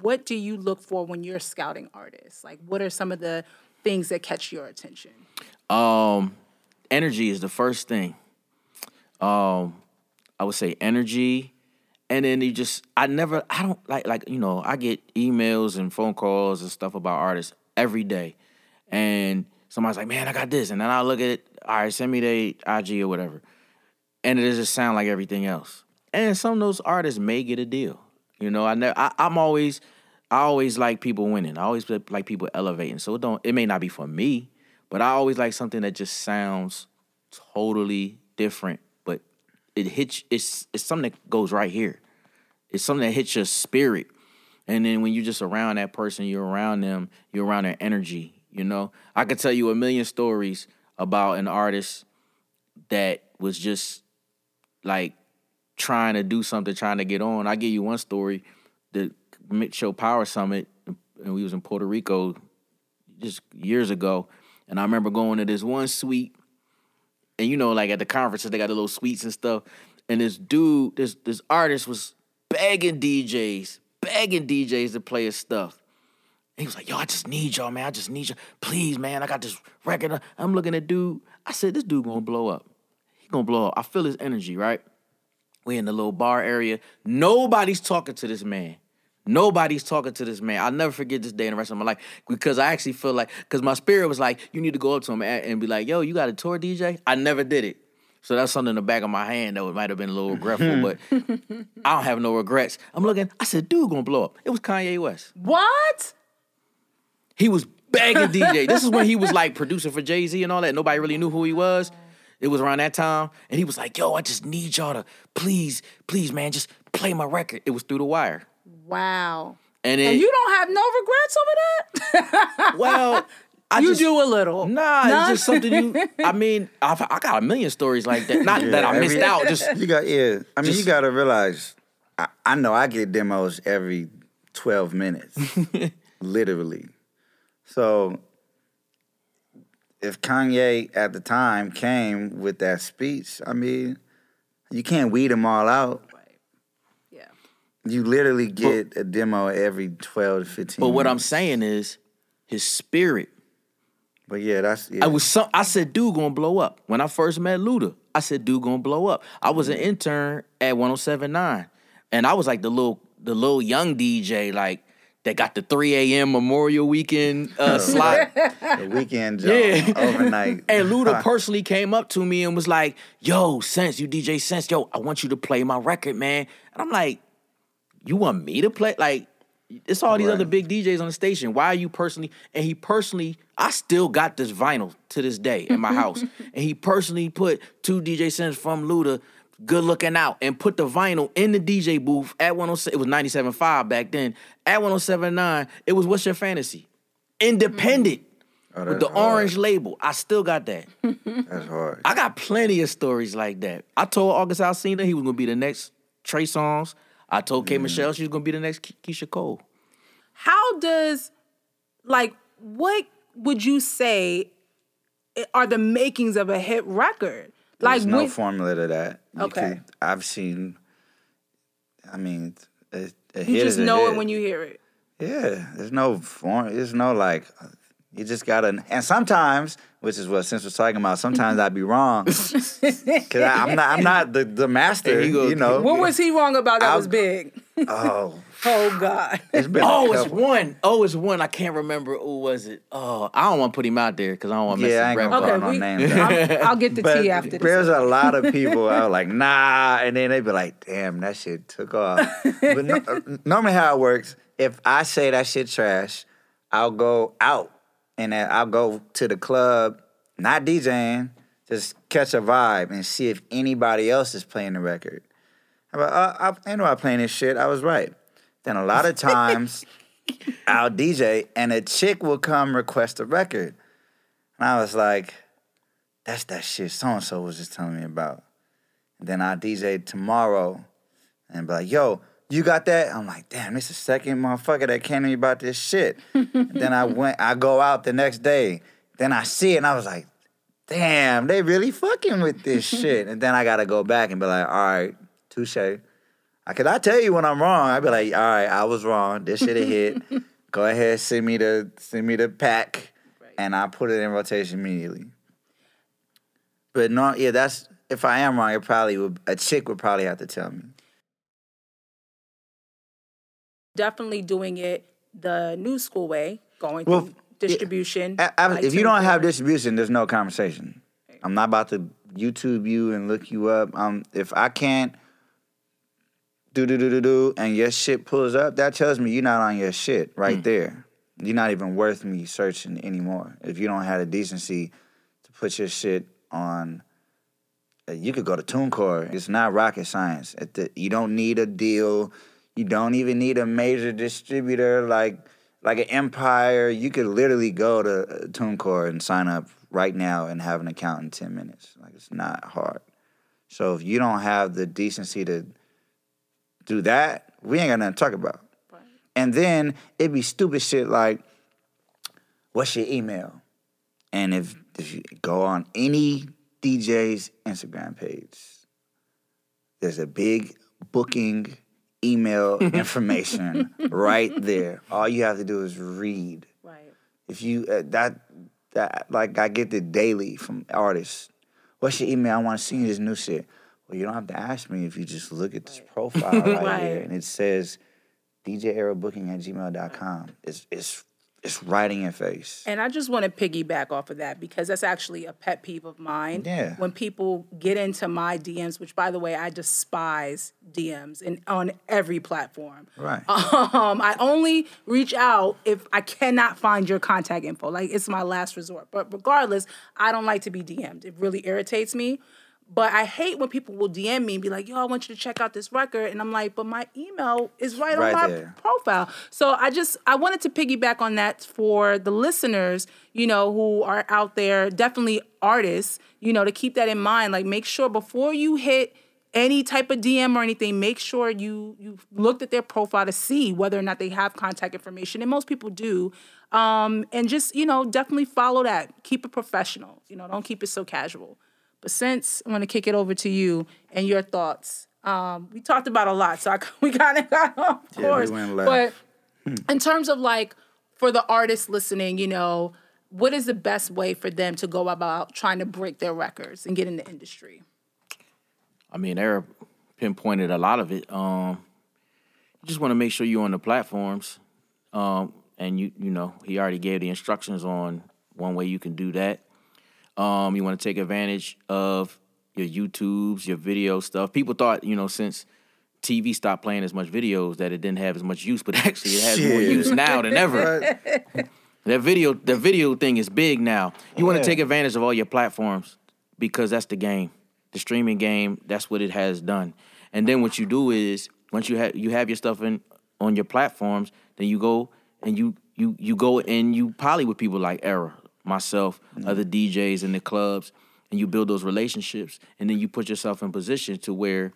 what do you look for when you're scouting artists? Like, what are some of the things that catch your attention? Um, energy is the first thing. Um, I would say energy, and then you just I never I don't like like you know I get emails and phone calls and stuff about artists every day, and somebody's like, man, I got this, and then I look at it. All right, send me the IG or whatever, and it just sound like everything else. And some of those artists may get a deal. You know, I never I, I'm always I always like people winning. I always like people elevating. So it don't it may not be for me, but I always like something that just sounds totally different, it hits it's it's something that goes right here. It's something that hits your spirit. And then when you're just around that person, you're around them, you're around their energy, you know? I could tell you a million stories about an artist that was just like trying to do something, trying to get on. I give you one story. The Show Power Summit, and we was in Puerto Rico just years ago. And I remember going to this one suite, and you know, like at the conferences, they got the little suites and stuff. And this dude, this this artist was begging DJs, begging DJs to play his stuff. He was like, yo, I just need y'all, man. I just need you. Please, man. I got this record. I'm looking at dude. I said, this dude gonna blow up. He gonna blow up. I feel his energy, right? We in the little bar area. Nobody's talking to this man. Nobody's talking to this man. I'll never forget this day in the rest of my life because I actually feel like because my spirit was like, you need to go up to him and, and be like, yo, you got a tour DJ? I never did it. So that's something in the back of my hand that might have been a little regretful, but I don't have no regrets. I'm looking, I said, dude gonna blow up. It was Kanye West. What? He was begging DJ. This is when he was like producing for Jay Z and all that. Nobody really knew who he was. It was around that time, and he was like, "Yo, I just need y'all to please, please, man, just play my record." It was through the wire, Wow. and it, And you don't have no regrets over that? well, I you just, do a little. Nah, None? it's just something you. I mean, I've, I got a million stories like that. Not that I every- missed out. Just You got yeah. I mean, you got to realize. I, I know I get demos every twelve minutes, literally. So, if Kanye at the time came with that speech, I mean, you can't weed them all out. You literally get a demo every twelve to fifteen. but what I'm saying is, his spirit. But yeah, that's yeah. I was some. I said, dude, gonna blow up. When I first met Luda, I said, dude, gonna blow up. I was an intern at 107.9, and I was like the little, the little young DJ, like that got the 3 a.m. Memorial Weekend uh, slot. the weekend job Yeah. overnight. And Luda personally came up to me and was like, "Yo, Sense, you DJ Sense, yo, I want you to play my record, man." And I'm like, "You want me to play? Like, it's all these Right. other big DJs on the station. Why are you personally?" And he personally, I still got this vinyl to this day in my house, and he personally put two DJ Sense from Luda. Good looking out and put the vinyl in the DJ booth at 107. It was 97.5 back then. At 107.9, it was What's Your Fantasy? Independent mm-hmm. Oh, with the hard. orange label. I still got that. That's hard. I got plenty of stories like that. I told August Alsina he was gonna be the next Trey Songz. I told K Michelle she was gonna be the next Ke- Keyshia Cole. How does, like, what would you say eh, are the makings of a hit record? Like, There's no when- formula to that. You Okay. could- I've seen. I mean, a, a you hit just is a know hit. it when you hear it. Yeah, there's no form. There's no like. You just gotta. And sometimes, which is what since we're talking about, sometimes I'd be wrong because I'm not. I'm not the the master. There he goes. You know. What was he wrong about that I'll- was big? Oh, Oh, God. it's been. Oh, it's couple. one. Oh, it's one. I can't remember who was it. Oh, I don't want to put him out there because I don't want to Yeah, I mess ain't gonna call up. Okay, no we- names. I'll, I'll get the But tea after there's a lot of people I was like, nah, and then they'd be like, damn, that shit took off. but no, normally how it works, if I say that shit trash, I'll go out and I'll go to the club, not DJing, just catch a vibe and see if anybody else is playing the record. I'm like, uh, I, I know I'm playing this shit. I was right. Then a lot of times I'll DJ and a chick will come request a record. And I was like, that's that shit so and so was just telling me about. And then I DJ tomorrow and be like, yo, you got that? I'm like, damn, this is the second motherfucker that came to me about this shit. Then I went, I go out the next day. Then I see it and I was like, damn, they really fucking with this shit. And then I gotta go back and be like, all right, touche. I could I tell you when I'm wrong. I'd be like, all right, I was wrong. This shit hit. Go ahead, send me the send me the pack, and I put it in rotation immediately. But no, yeah, that's if I am wrong, it probably would a chick would probably have to tell me. Definitely doing it the new school way, going Well, through distribution. I- I- like if you don't have distribution, there's no conversation. I'm not about to YouTube you and look you up. Um, if I can't do do do do do and your shit pulls up, that tells me you're not on your shit right there. You're not even worth me searching anymore. If you don't have the decency to put your shit on, uh, you could go to TuneCore. It's not rocket science. At the, you don't need a deal. You don't even need a major distributor like like an Empire. You could literally go to uh, TuneCore and sign up right now and have an account in ten minutes. Like it's not hard. So if you don't have the decency to do that, we ain't got nothing to talk about. And then it'd be stupid shit like, what's your email? And if if you go on any DJ's Instagram page, there's a big booking email information right there. All you have to do is read. Right. If you uh, that that like I get the daily from artists. What's your email? I want to see this new shit. Well, you don't have to ask me if you just look at this profile right, Right. here, and it says djerabooking at gmail.com. It's, it's, it's right in your face. And I just want to piggyback off of that because that's actually a pet peeve of mine. Yeah. When people get into my DMs, which by the way, I despise DMs and on every platform. Right. Um, I only reach out if I cannot find your contact info. Like it's my last resort. But regardless, I don't like to be DM'd. It really irritates me. But I hate when people will DM me and be like, yo, I want you to check out this record. And I'm like, but my email is right, Right on my there. profile. So I just I wanted to piggyback on that for the listeners, you know, who are out there, definitely artists, you know, to keep that in mind. Like make sure before you hit any type of DM or anything, make sure you you looked at their profile to see whether or not they have contact information. And most people do. Um, and just, you know, definitely follow that. Keep it professional. You know, don't keep it so casual. But since I'm gonna kick it over to you and your thoughts. Um, we talked about a lot, so I, we kind of got off we course. went left. But in terms of like for the artists listening, you know, what is the best way for them to go about trying to break their records and get in the industry? I mean, Era pinpointed a lot of it. Um, you just want to make sure you're on the platforms, um, and you you know he already gave the instructions on one way you can do that. Um, you want to take advantage of your YouTubes, your video stuff. People thought you know since TV stopped playing as much videos that it didn't have as much use, but actually it has more use now than ever. That video, the video thing is big now. You want to take advantage of all your platforms because that's the game, the streaming game. That's what it has done. And then what you do is once you have you have your stuff in on your platforms, then you go and you you you go and you poly with people like Era, myself, other DJs in the clubs, and you build those relationships, and then you put yourself in position to where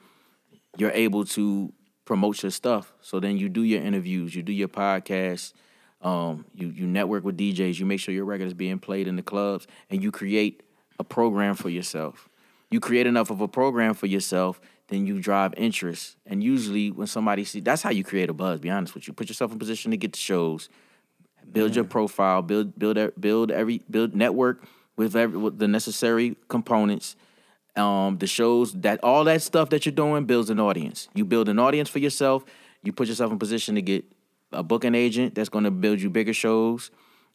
you're able to promote your stuff. So then you do your interviews, you do your podcasts, um, you you network with DJs, you make sure your record is being played in the clubs, and you create a program for yourself. You create enough of a program for yourself, then you drive interest. And usually, when somebody see, that's how you create a buzz. Be honest with you, put yourself in position to get the shows, build your profile, build build build every build network with every with the necessary components. Um, the shows that all that stuff that you're doing builds an audience. You build an audience for yourself. You put yourself in position to get a booking agent that's going to build you bigger shows,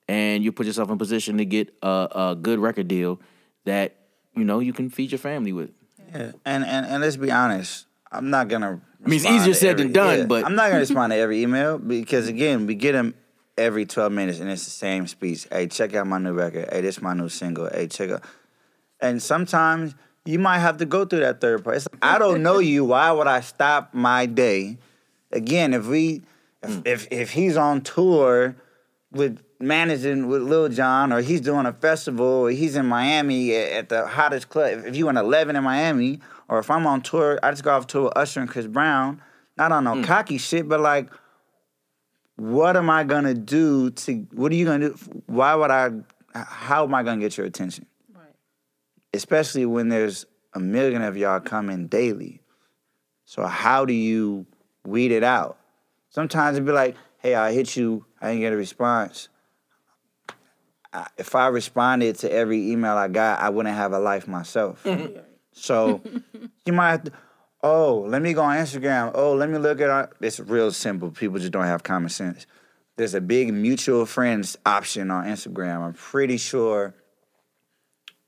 and you put yourself in position to get a, a good record deal that you know you can feed your family with. Yeah. And, and and let's be honest, I'm not gonna. I mean, it's easier said than every- done, but- I'm not gonna respond to every email because again, we get them every 12 minutes and it's the same speech. Hey, check out my new record. Hey, this my new single. Hey, check out. And sometimes you might have to go through that third part. Like, I don't know you. Why would I stop my day? Again, if we, if hmm. if, if he's on tour with managing with Lil Jon, or he's doing a festival, or he's in Miami at, at the hottest club. If, you want 11 in Miami, or if I'm on tour, I just go off tour with Usher and Chris Brown. Not on no cocky shit, but like, what am I gonna do to? What are you gonna do? Why would I? How am I gonna get your attention? Right. especially when there's a million of y'all coming daily. So how do you weed it out? Sometimes it'd be like, hey, I hit you, I didn't get a response. I- If I responded to every email I got, I wouldn't have a life myself. So you might have to, oh, let me go on Instagram. Oh, let me look at our, it's real simple. People just don't have common sense. There's a big mutual friends option on Instagram. I'm pretty sure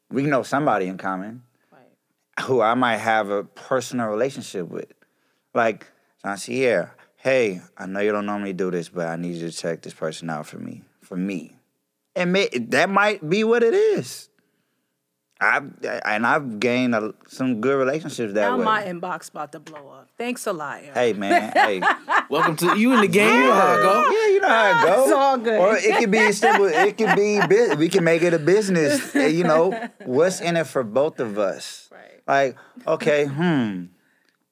we know somebody in common Right. who I might have a personal relationship with. Like, Joncier, hey, I know you don't normally do this, but I need you to check this person out for me. For me. And may, that might be what it is. I and I've gained a, some good relationships that Now way. my inbox about to blow up. Thanks a lot. Aaron. hey man, hey. Welcome to you in the game. You know how it go. Yeah, you know how it goes. It's all good. Or it could be simple. It could be bu- we can make it a business. You know, what's in it for both of us? Right. Like, okay, hmm.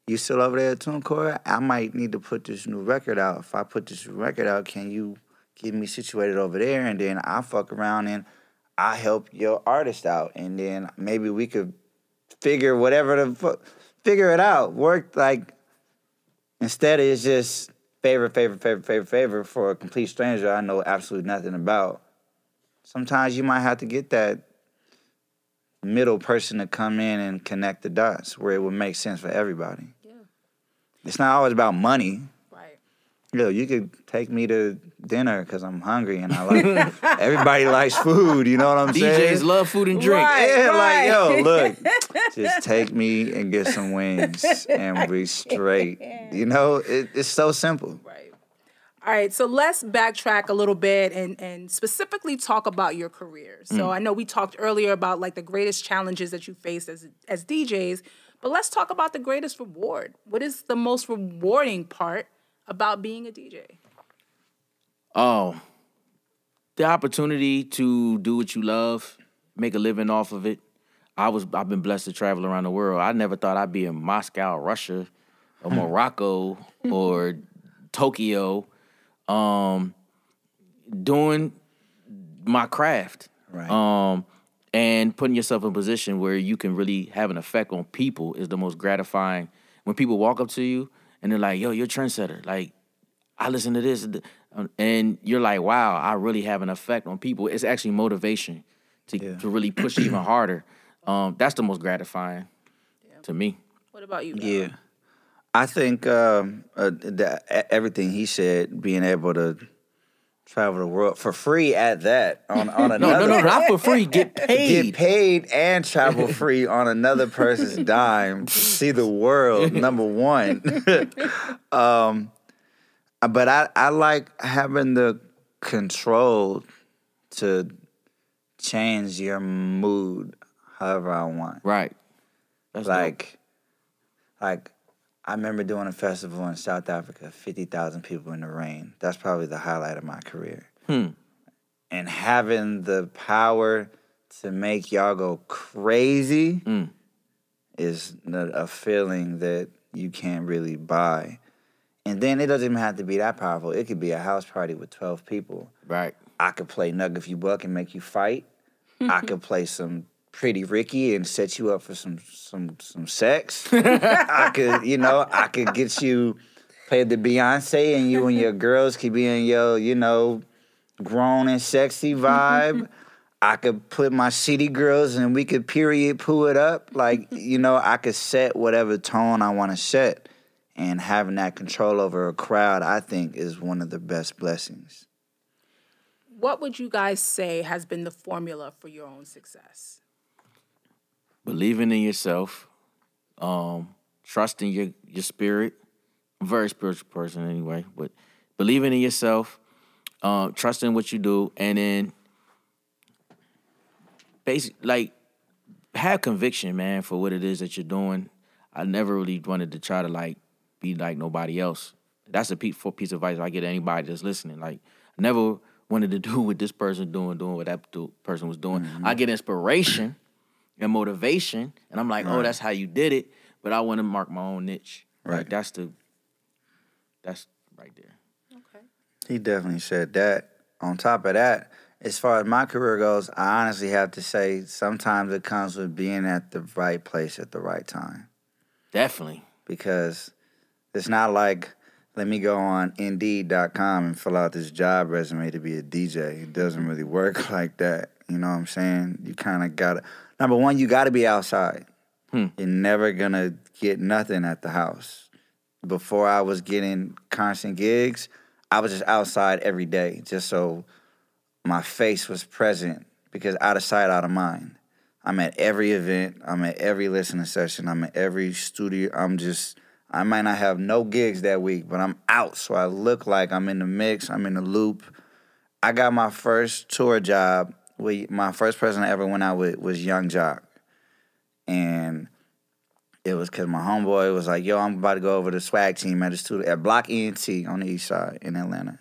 You still over there at TuneCore? I might need to put this new record out. If I put this record out, can you get me situated over there? And then I'll fuck around and I'll help your artist out. And then maybe we could figure whatever the fuck, figure it out. Work like, instead it's just favor, favor, favor, favor, favor for a complete stranger I know absolutely nothing about. Sometimes you might have to get that middle person to come in and connect the dots where it would make sense for everybody. Yeah. It's not always about money. Right. yo, you could take me to dinner because I'm hungry and I like everybody likes food. You know what I'm saying? DJs love food and drink. Right. yeah, like yo, look, just take me and get some wings and we straight. You know, it, it's so simple. Right. All right, so let's backtrack a little bit and and specifically talk about your career. So mm. I know we talked earlier about like the greatest challenges that you faced as as DJs, but let's talk about the greatest reward. What is the most rewarding part about being a DJ? Oh, the opportunity to do what you love, make a living off of it. I was I've been blessed to travel around the world. I never thought I'd be in Moscow, Russia, or Morocco, or Tokyo, um, doing my craft. Right. Um, and putting yourself in a position where you can really have an effect on people is the most gratifying. When people walk up to you and they're like, "Yo, you're a trendsetter," like I listen to this, and you're like, wow, I really have an effect on people. It's actually motivation to, Yeah. to really push even harder. Um, that's the most gratifying to me. What about you? Yeah. I think um, uh, that everything he said, being able to travel the world for free at that on on another no, no, no, not for free. Get paid. get paid and travel free on another person's dime see the world. Number one, um, but I I like having the control to change your mood however I want. Right. That's dope. Like, like I remember doing a festival in South Africa, fifty thousand people in the rain. That's probably the highlight of my career. Hmm. And having the power to make y'all go crazy Mm. is a feeling that you can't really buy. And then it doesn't even have to be that powerful. It could be a house party with twelve people. right. I could play Knuck If You Buck and make you fight. I could play some Pretty Ricky and set you up for some some some sex. I could, you know, I could get you play the Beyonce and you and your girls could be in your, you know, grown and sexy vibe. I could put my city girls and we could period poo it up. Like, you know, I could set whatever tone I want to set. And having that control over a crowd, I think, is one of the best blessings. What would you guys say has been the formula for your own success? Believing in yourself, um, trusting your your spirit. I'm a very spiritual person anyway, but believing in yourself, um, trusting what you do, and then basic like have conviction, man, for what it is that you're doing. I never really wanted to try to like be like nobody else. That's a piece piece of advice I get to anybody that's listening. Like, I never wanted to do what this person doing, doing what that person was doing. I get inspiration and motivation, and I'm like, oh, that's how you did it. But I want to mark my own niche. Like, Right. that's the that's right there. Okay. He definitely said that. On top of that, as far as my career goes, I honestly have to say sometimes it comes with being at the right place at the right time. Definitely. Because it's not like let me go on indeed.com and fill out this job resume to be a DJ. It doesn't really work like that. You know what I'm saying? You kind of got to Number 1, you got to be outside. Hmm. You're never to get nothing at the house. Before I was getting constant gigs, I was just outside every day just so my face was present because out of sight, out of mind. I'm at every event, I'm at every listening session, I'm at every studio. I'm just, I might not have no gigs that week, but I'm out. So I look like I'm in the mix, I'm in the loop. I got my first tour job. We, my first person I ever went out with was Yung Joc. And it was because my homeboy was like, yo, I'm about to go over to swag team at the studio at Block ENT on the east side in Atlanta.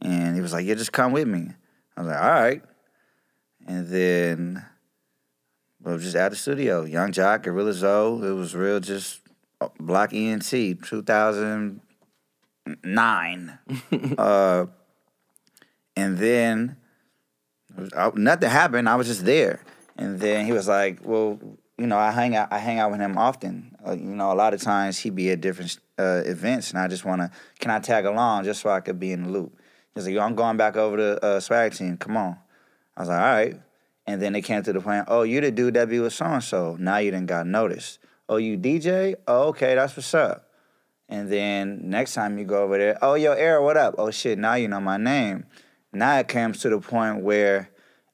And he was like, yeah, just come with me. I was like, all right. And then we were just at the studio. Yung Joc, Gorilla Zoe. It was real just uh, Block ENT, 2009. uh, and then I- nothing happened. I was just there. And then he was like, well, you know, I hang out. I hang out with him often. Uh, you know, a lot of times he be at different uh, events, and I just want to. Can I tag along just so I could be in the loop? He's like, yo, I'm going back over to uh, swag team. Come on. I was like, all right. And then they came to the point. Oh, you the dude that be with so and so. Now you done got noticed. Oh, you DJ? Oh, okay, that's what's up. And then next time you go over there, oh yo, Era, what up? Oh shit, now you know my name. Now it comes to the point where,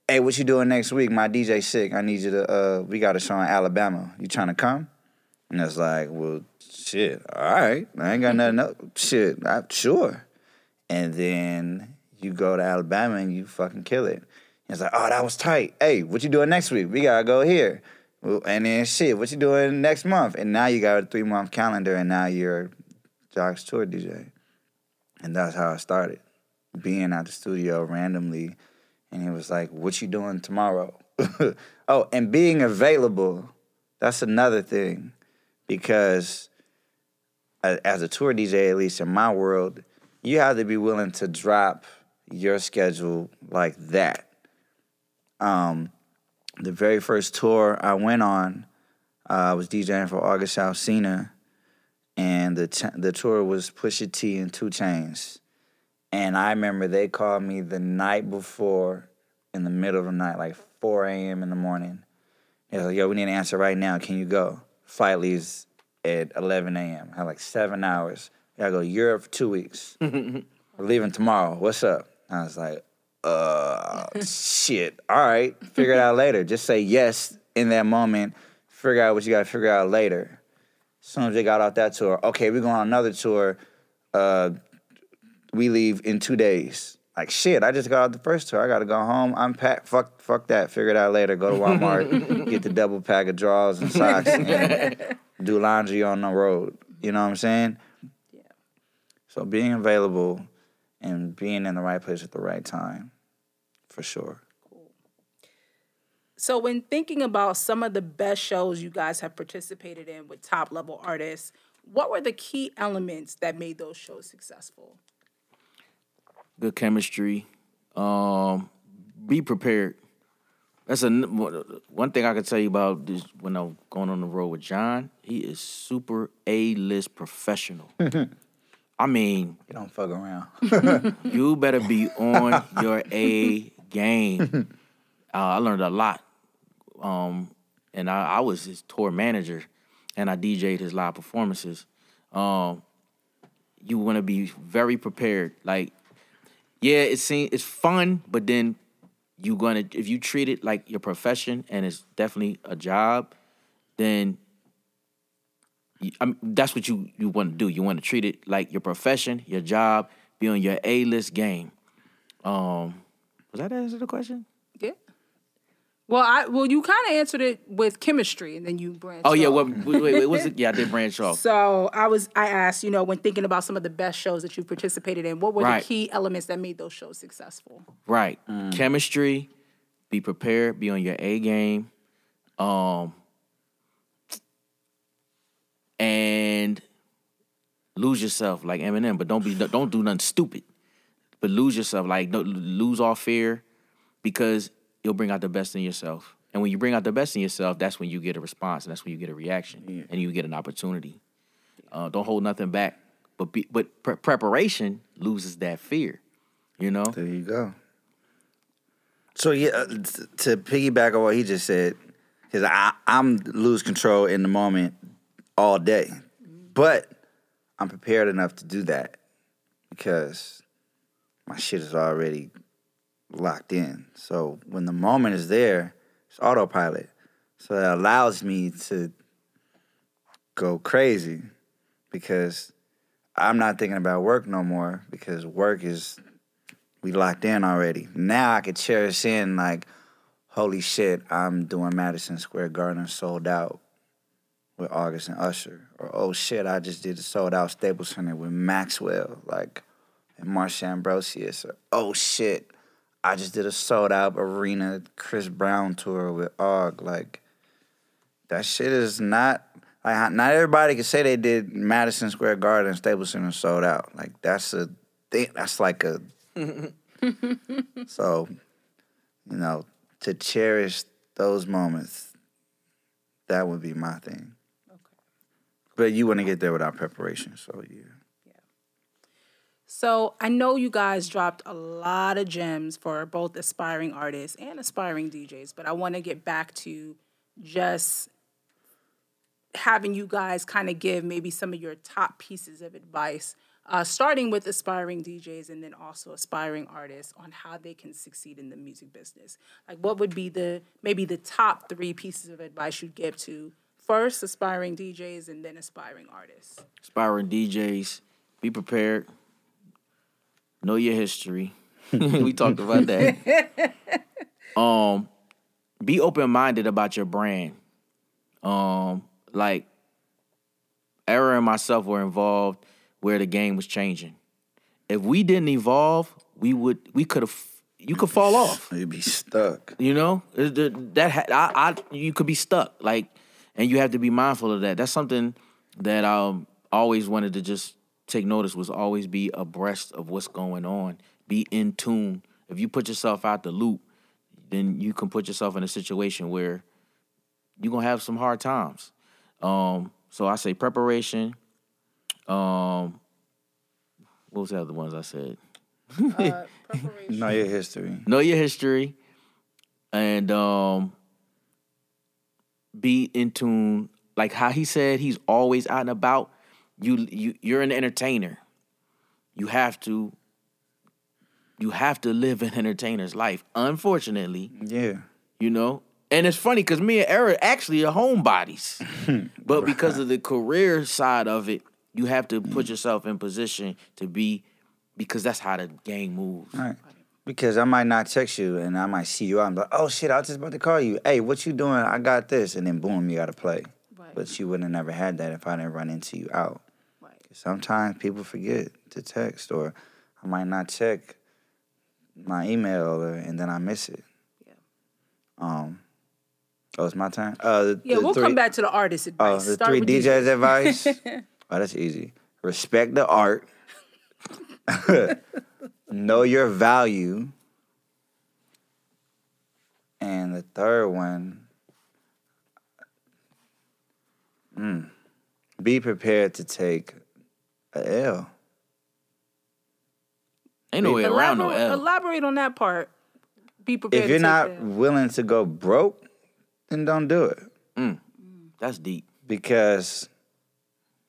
hey, what you doing next week? My DJ sick. I need you to. Uh, we got a show in Alabama. You trying to come? And it's like, well, shit. All right, I ain't got nothing. Else. Shit, I, sure. And then you go to Alabama and you fucking kill it. It's like, oh, that was tight. Hey, what you doing next week? We gotta go here. Well, And then shit, what you doing next month? And now you got a three month calendar, and now you're Joc's tour DJ. And that's how I started, being at the studio randomly. And he was like, "What you doing tomorrow?" oh, and being available. That's another thing, because as a tour DJ, at least in my world, you have to be willing to drop your schedule like that. Um, the very first tour I went on, uh, I was DJing for August Alsina, and the t- the tour was Pusha T and 2 Chainz, and I remember they called me the night before, in the middle of the night, like 4 a.m. in the morning. They was like, "Yo, we need an answer right now. Can you go?" Flight leaves at 11 a.m. I had like seven hours. I gotta go to Europe for two weeks. We're leaving tomorrow. What's up? I was like, uh, shit. All right, figure it out later. Just say yes in that moment. Figure out what you got to figure out later. As soon as they got off that tour, okay, we're going on another tour. Uh, we leave in two days. Like shit, I just got out the first tour. I gotta go home, unpack. Fuck, fuck that. Figure it out later. Go to Walmart, get the double pack of drawers and socks, and do laundry on the road. You know what I'm saying? Yeah. So being available and being in the right place at the right time, for sure. Cool. So, when thinking about some of the best shows you guys have participated in with top level artists, what were the key elements that made those shows successful? Good chemistry. Um, be prepared. That's a one thing I can tell you about this when I'm going on the road with Jon. He is super A list professional. I mean, You don't fuck around. you better be on your A game. Uh, I learned a lot, um, and I, I was his tour manager, and I DJ'd his live performances. Um, you want to be very prepared. Like, yeah, it seems it's fun, but then you gonna if you treat it like your profession and it's definitely a job, then I mean, that's what you you want to do. You want to treat it like your profession, your job, be on your A list game. Um, was that answer the question? Yeah. Well, I well you kind of answered it with chemistry, and then you branched. Off. Oh yeah, off. what wait, wait, wait, was it? Yeah, I did branch off. So I was I asked, you know, when thinking about some of the best shows that you participated in, what were Right. the key elements that made those shows successful? Right. Mm. Chemistry, be prepared, be on your A game. Um and lose yourself like Eminem, but don't be don't do nothing stupid. But lose yourself, like don't lose all fear because you'll bring out the best in yourself. And when you bring out the best in yourself, that's when you get a response and that's when you get a reaction and you get an opportunity. Uh, don't hold nothing back. But be, but pre- preparation loses that fear. You know? There you go. So yeah, uh, to piggyback on what he just said, because I I'm lose control in the moment all day, but I'm prepared enough to do that because my shit is already locked in. So when the moment is there, it's autopilot. So that allows me to go crazy because I'm not thinking about work no more because work is we locked in already. Now I could cherish in like, holy shit, I'm doing Madison Square Garden sold out with August and Usher. Or oh shit, I just did a sold out Staples Center with Maxwell, like and Marsha Ambrosius. Or oh shit, I just did a sold out arena Chris Brown tour with Og. Like that shit is not like not everybody can say they did Madison Square Garden and Staples Center sold out. Like that's a thing. That's like a so, you know, to cherish those moments, that would be my thing. But you wouldn't get there without preparation. So yeah. So I know you guys dropped a lot of gems for both aspiring artists and aspiring DJs, but I want to get back to just having you guys kind of give maybe some of your top pieces of advice, uh, starting with aspiring DJs and then also aspiring artists on how they can succeed in the music business. Like, what would be the maybe the top three pieces of advice you'd give to first aspiring DJs and then aspiring artists? Aspiring DJs, be prepared. Know your history. we talked about that. um, be open minded about your brand. Um, like Era and myself were involved where the game was changing. If we didn't evolve, we would we could have you could fall off. You'd be stuck. You know that I, I you could be stuck like, and you have to be mindful of that. That's something that I um, always wanted to just take notice was always be abreast of what's going on, be in tune. If you put yourself out the loop, then you can put yourself in a situation where you're gonna have some hard times. Um, so I say preparation. Um, what was the other ones I said? Preparation. Know your history. know your history and um be in tune like how he said he's always out and about you you you're an entertainer you have to you have to live an entertainer's life unfortunately Yeah. you know and it's funny because me and Era actually are homebodies but because of the career side of it you have to put mm. yourself in position to be because that's how the game moves Right. Because I might not text you and I might see you out and be like, oh shit, I was just about to call you. Hey, what you doing? I got this. And then boom, you got to play. Right. But you would have never had that if I didn't run into you out. Right. Sometimes people forget to text or I might not check my email or, and then I miss it. Yeah. Um, oh, it's my turn? Uh, the, Yeah, the we'll three- come back to the artist Oh, advice. the Start three with DJs advice. oh, that's easy. Respect the art. know your value. And the third one, mm, be prepared to take a L. ain't no way around no Elaborate, L. elaborate on that part. Be prepared. If you're to not that. willing to go broke, then don't do it. That's deep. Because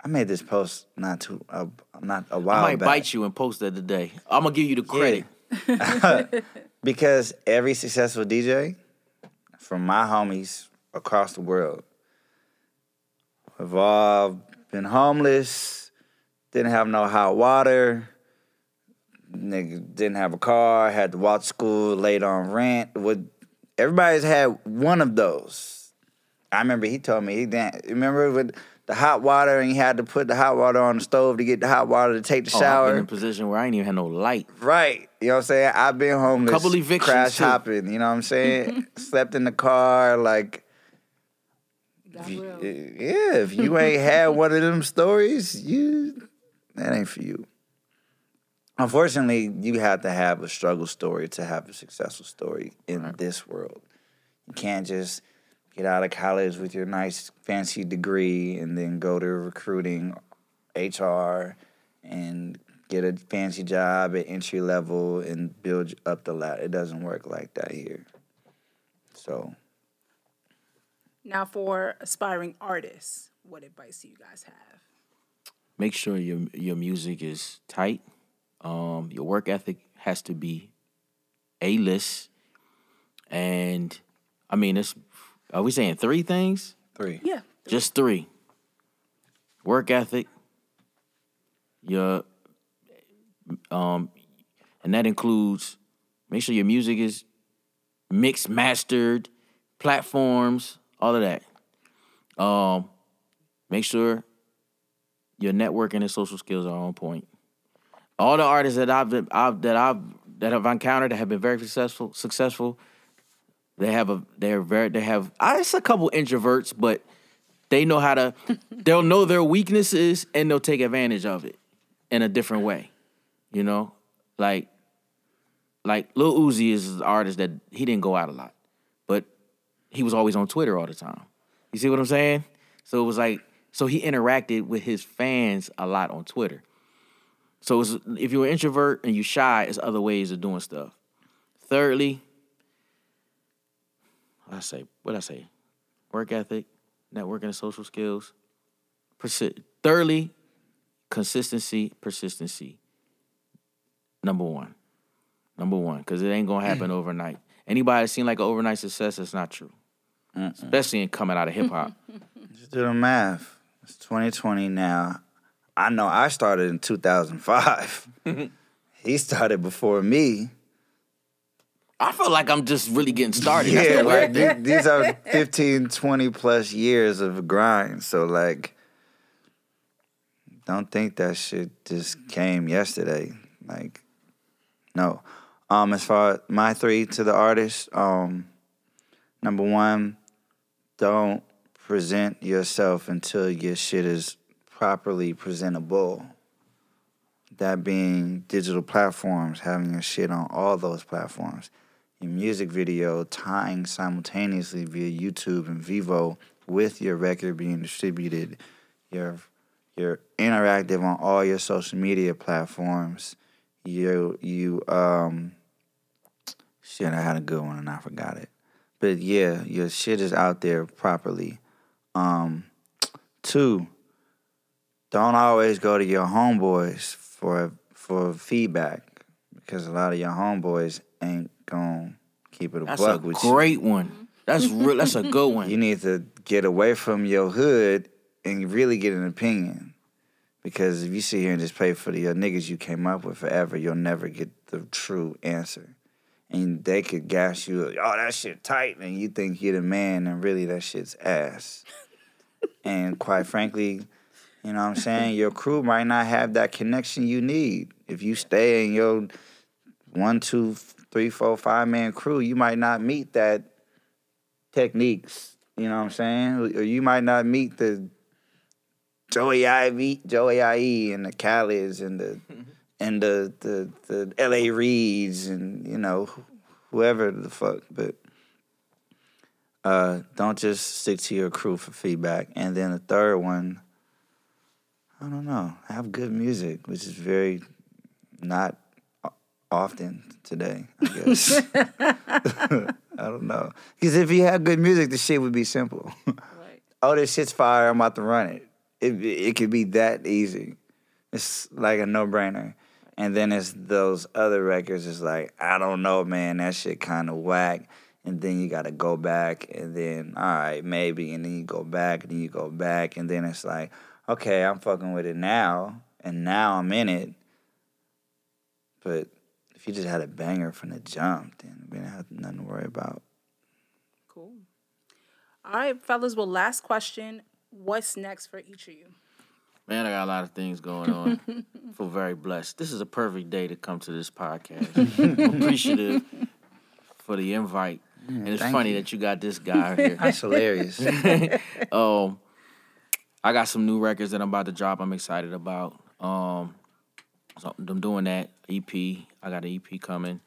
I made this post not too uh, not a while I might back. bite you and post that today. I'm gonna give you the credit. because every successful DJ from my homies across the world have all been homeless, didn't have no hot water, nigga didn't have a car, had to walk to school, late on rent. Would everybody's had one of those. I remember he told me he didn't remember with the hot water and he had to put the hot water on the stove to get the hot water to take the Oh, I've shower. been in a position where I ain't even had no light. Right. You know what I'm saying? I've been homeless. Couple evictions, Crash too. hopping. You know what I'm saying? Slept in the car. Like, Got y- real. yeah, if you ain't had one of them stories, you that ain't for you. Unfortunately, you have to have a struggle story to have a successful story in this world. You can't just get out of college with your nice fancy degree and then go to recruiting, HR, and get a fancy job at entry level and build up the ladder. It doesn't work like that here. So Now, for aspiring artists, what advice do you guys have? Make sure your your music is tight. Um, your work ethic has to be a list. And I mean, it's are we saying three things? three. Yeah. Just three. Work ethic. Your um and that includes make sure your music is mixed, mastered, platforms, all of that. Um make sure your networking and social skills are on point. All the artists that I've, been, I've that I've that have encountered that have been very successful successful they have a they're very they have I it's a couple introverts, but they know how to they'll know their weaknesses and they'll take advantage of it in a different way. You know? Like like Lil Uzi is an artist that he didn't go out a lot, but he was always on Twitter all the time. You see what I'm saying? So it was like so he interacted with his fans a lot on Twitter. So if you're an introvert and you're shy, it's other ways of doing stuff. Thirdly, I say what I say, work ethic, networking and social skills. Persi- thirdly, consistency, persistency. Number one. Number one, because it ain't gonna happen overnight. Anybody that seem like an overnight success, it's not true. Especially in coming out of hip hop. Just do the math. It's 2020 now. I know I started in 2005. he started before me. I feel like I'm just really getting started. Yeah, like the- the- these are 15, 20 plus years of grind. So like, don't think that shit just came yesterday. Like, no. Um, as far as my three to the artist, um, number one, don't present yourself until your shit is properly presentable. That being digital platforms, having your shit on all those platforms. Your music video tying simultaneously via YouTube and Vevo with your record being distributed. Your you're interactive on all your social media platforms. You you um shit, I had a good one and I forgot it. But yeah, your shit is out there properly. Um two, don't always go to your homeboys for for feedback because a lot of your homeboys ain't gonna keep it a That's a buck with you. That's a great one. That's real. That's a good one. You need to get away from your hood and really get an opinion. Because if you sit here and just pay for the your niggas you came up with forever, you'll never get the true answer. And they could gas you, oh, that shit tight, and you think you're the man, and really that shit's ass. And quite frankly, you know what I'm saying? Your crew might not have that connection you need. If you stay in your one, two, three, four, five man crew, you might not meet that Tekniques. You know what I'm saying? Or you might not meet the Joey Ivy, Joey IE and the Khaled's and the and the the the L.A. Reids and you know whoever the fuck. But uh, don't just stick to your crew for feedback. And then the third one, I don't know, have good music, which is very not often today. I guess. I don't know. Because if you had good music, the shit would be simple. Right. oh, this shit's fire, I'm about to run it. It it could be that easy. It's like a no brainer. And then it's those other records. It's like I don't know, man. That shit kind of whack. And then you got to go back, and then all right, maybe, and then you go back, and then you go back, and then it's like, okay, I'm fucking with it now, and now I'm in it. But if you just had a banger from the jump, then we didn't have nothing to worry about. Cool. All right, fellas. Well, last question. What's next for each of you? Man, I got a lot of things going on. feel very blessed. This is a perfect day to come to this podcast. Appreciative for the invite. And it's funny you. that you got this guy here. That's hilarious. um, I got some new records that I'm about to drop. I'm excited about. Um, so I'm doing that EP. I got an EP coming.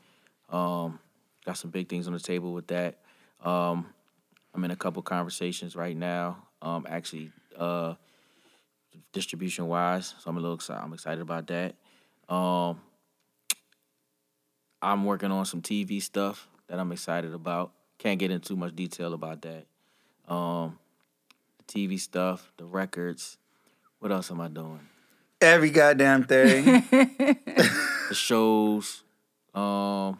Um, got some big things on the table with that. Um, I'm in a couple conversations right now. Um, actually, uh, distribution wise, so I'm a little excited. I'm excited about that. Um, I'm working on some TV stuff that I'm excited about. Can't get into too much detail about that. Um, the TV stuff, the records. What else am I doing? Every goddamn thing. The shows. Um,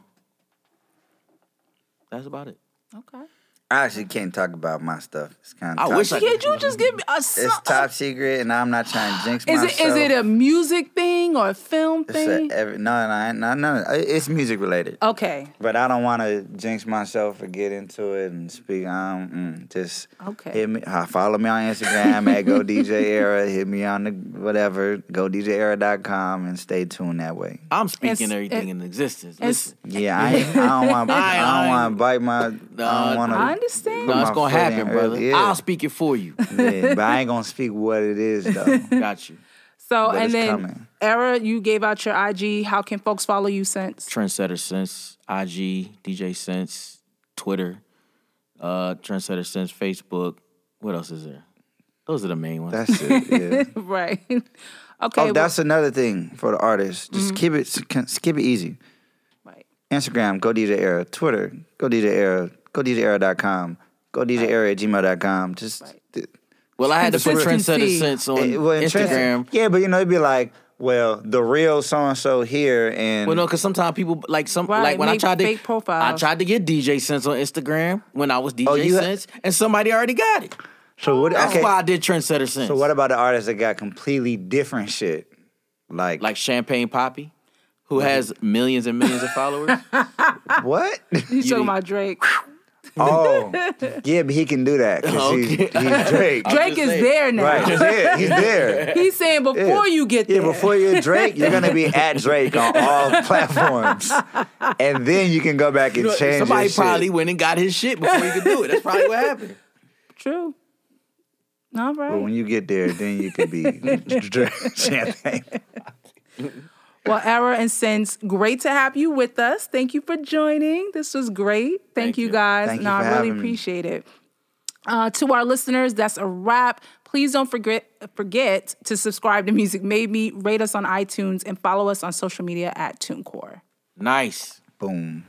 that's about it. Okay. I actually can't talk about my stuff. It's kind of I wish I Can't you just give me a It's top secret, and I'm not trying to jinx Is it myself. is it a music thing or a film It's thing? a every, no, no, no, no. It's music related. okay. But I don't want to jinx myself or get into it and speak. Um, mm, just Okay. hit me. uh, Follow me on Instagram at Go DJ Era. Hit me on the whatever GoDJEra.com and stay tuned that way. I'm speaking It's- everything it- in existence. Yeah, I, I don't want. I- I, I- don't want to bite my. I don't want to. I understand. no, it's gonna happen, brother. Yeah. I'll speak it for you. yeah, but I ain't gonna speak what it is though. Got you. So But and it's then coming. Era, you gave out your IG. How can folks follow you since? Trendsetter Sense, IG, DJ Sense, Twitter, uh, Trendsetter Sense, Facebook. What else is there? Those are the main ones. That's it. Yeah. right. Okay. Oh, well- that's another thing for the artists. Just keep it keep it easy. right. Instagram, go DJ Era. Twitter, go DJ Era. Go DJ Era.com. Go DJ Era at gmail.com. Just Right. th- Well, I had to put Consistency. trendsetter sense on Eh, well, in trans- Instagram. yeah, but you know, it'd be like, well, the real so and so here, and Well, no, because sometimes people like some Right, like when I make tried to fake profiles. I tried to get DJ Sense on Instagram when I was DJ Oh, you ha- Sense, and somebody already got it. so what? That's okay, why I did Trendsetter Sense. so what about the artists that got completely different shit? Like, like Champagne Papi, who has millions and millions of followers. what? You talking about Drake? oh, yeah, but he can do that because he's, Okay. he's Drake. Drake is saying. there now. Right, he's there. He's there. He's saying before you get Yeah, there. before you're Drake, you're gonna be at Drake on all platforms, and then you can go back and You know, change. somebody your shit. probably went and got his shit before he could do it. That's probably what happened. True. All right. But when you get there, then you can be Drake champagne. Well, Era and Sense, great to have you with us. Thank you for joining. This was great. Thank, Thank you, you. guys. Thank you no, for I really having me. appreciate it. Uh, to our listeners, that's a wrap. Please don't forget forget to subscribe to Music Made Me, rate us on iTunes, and follow us on social media at TuneCore. Nice. Boom.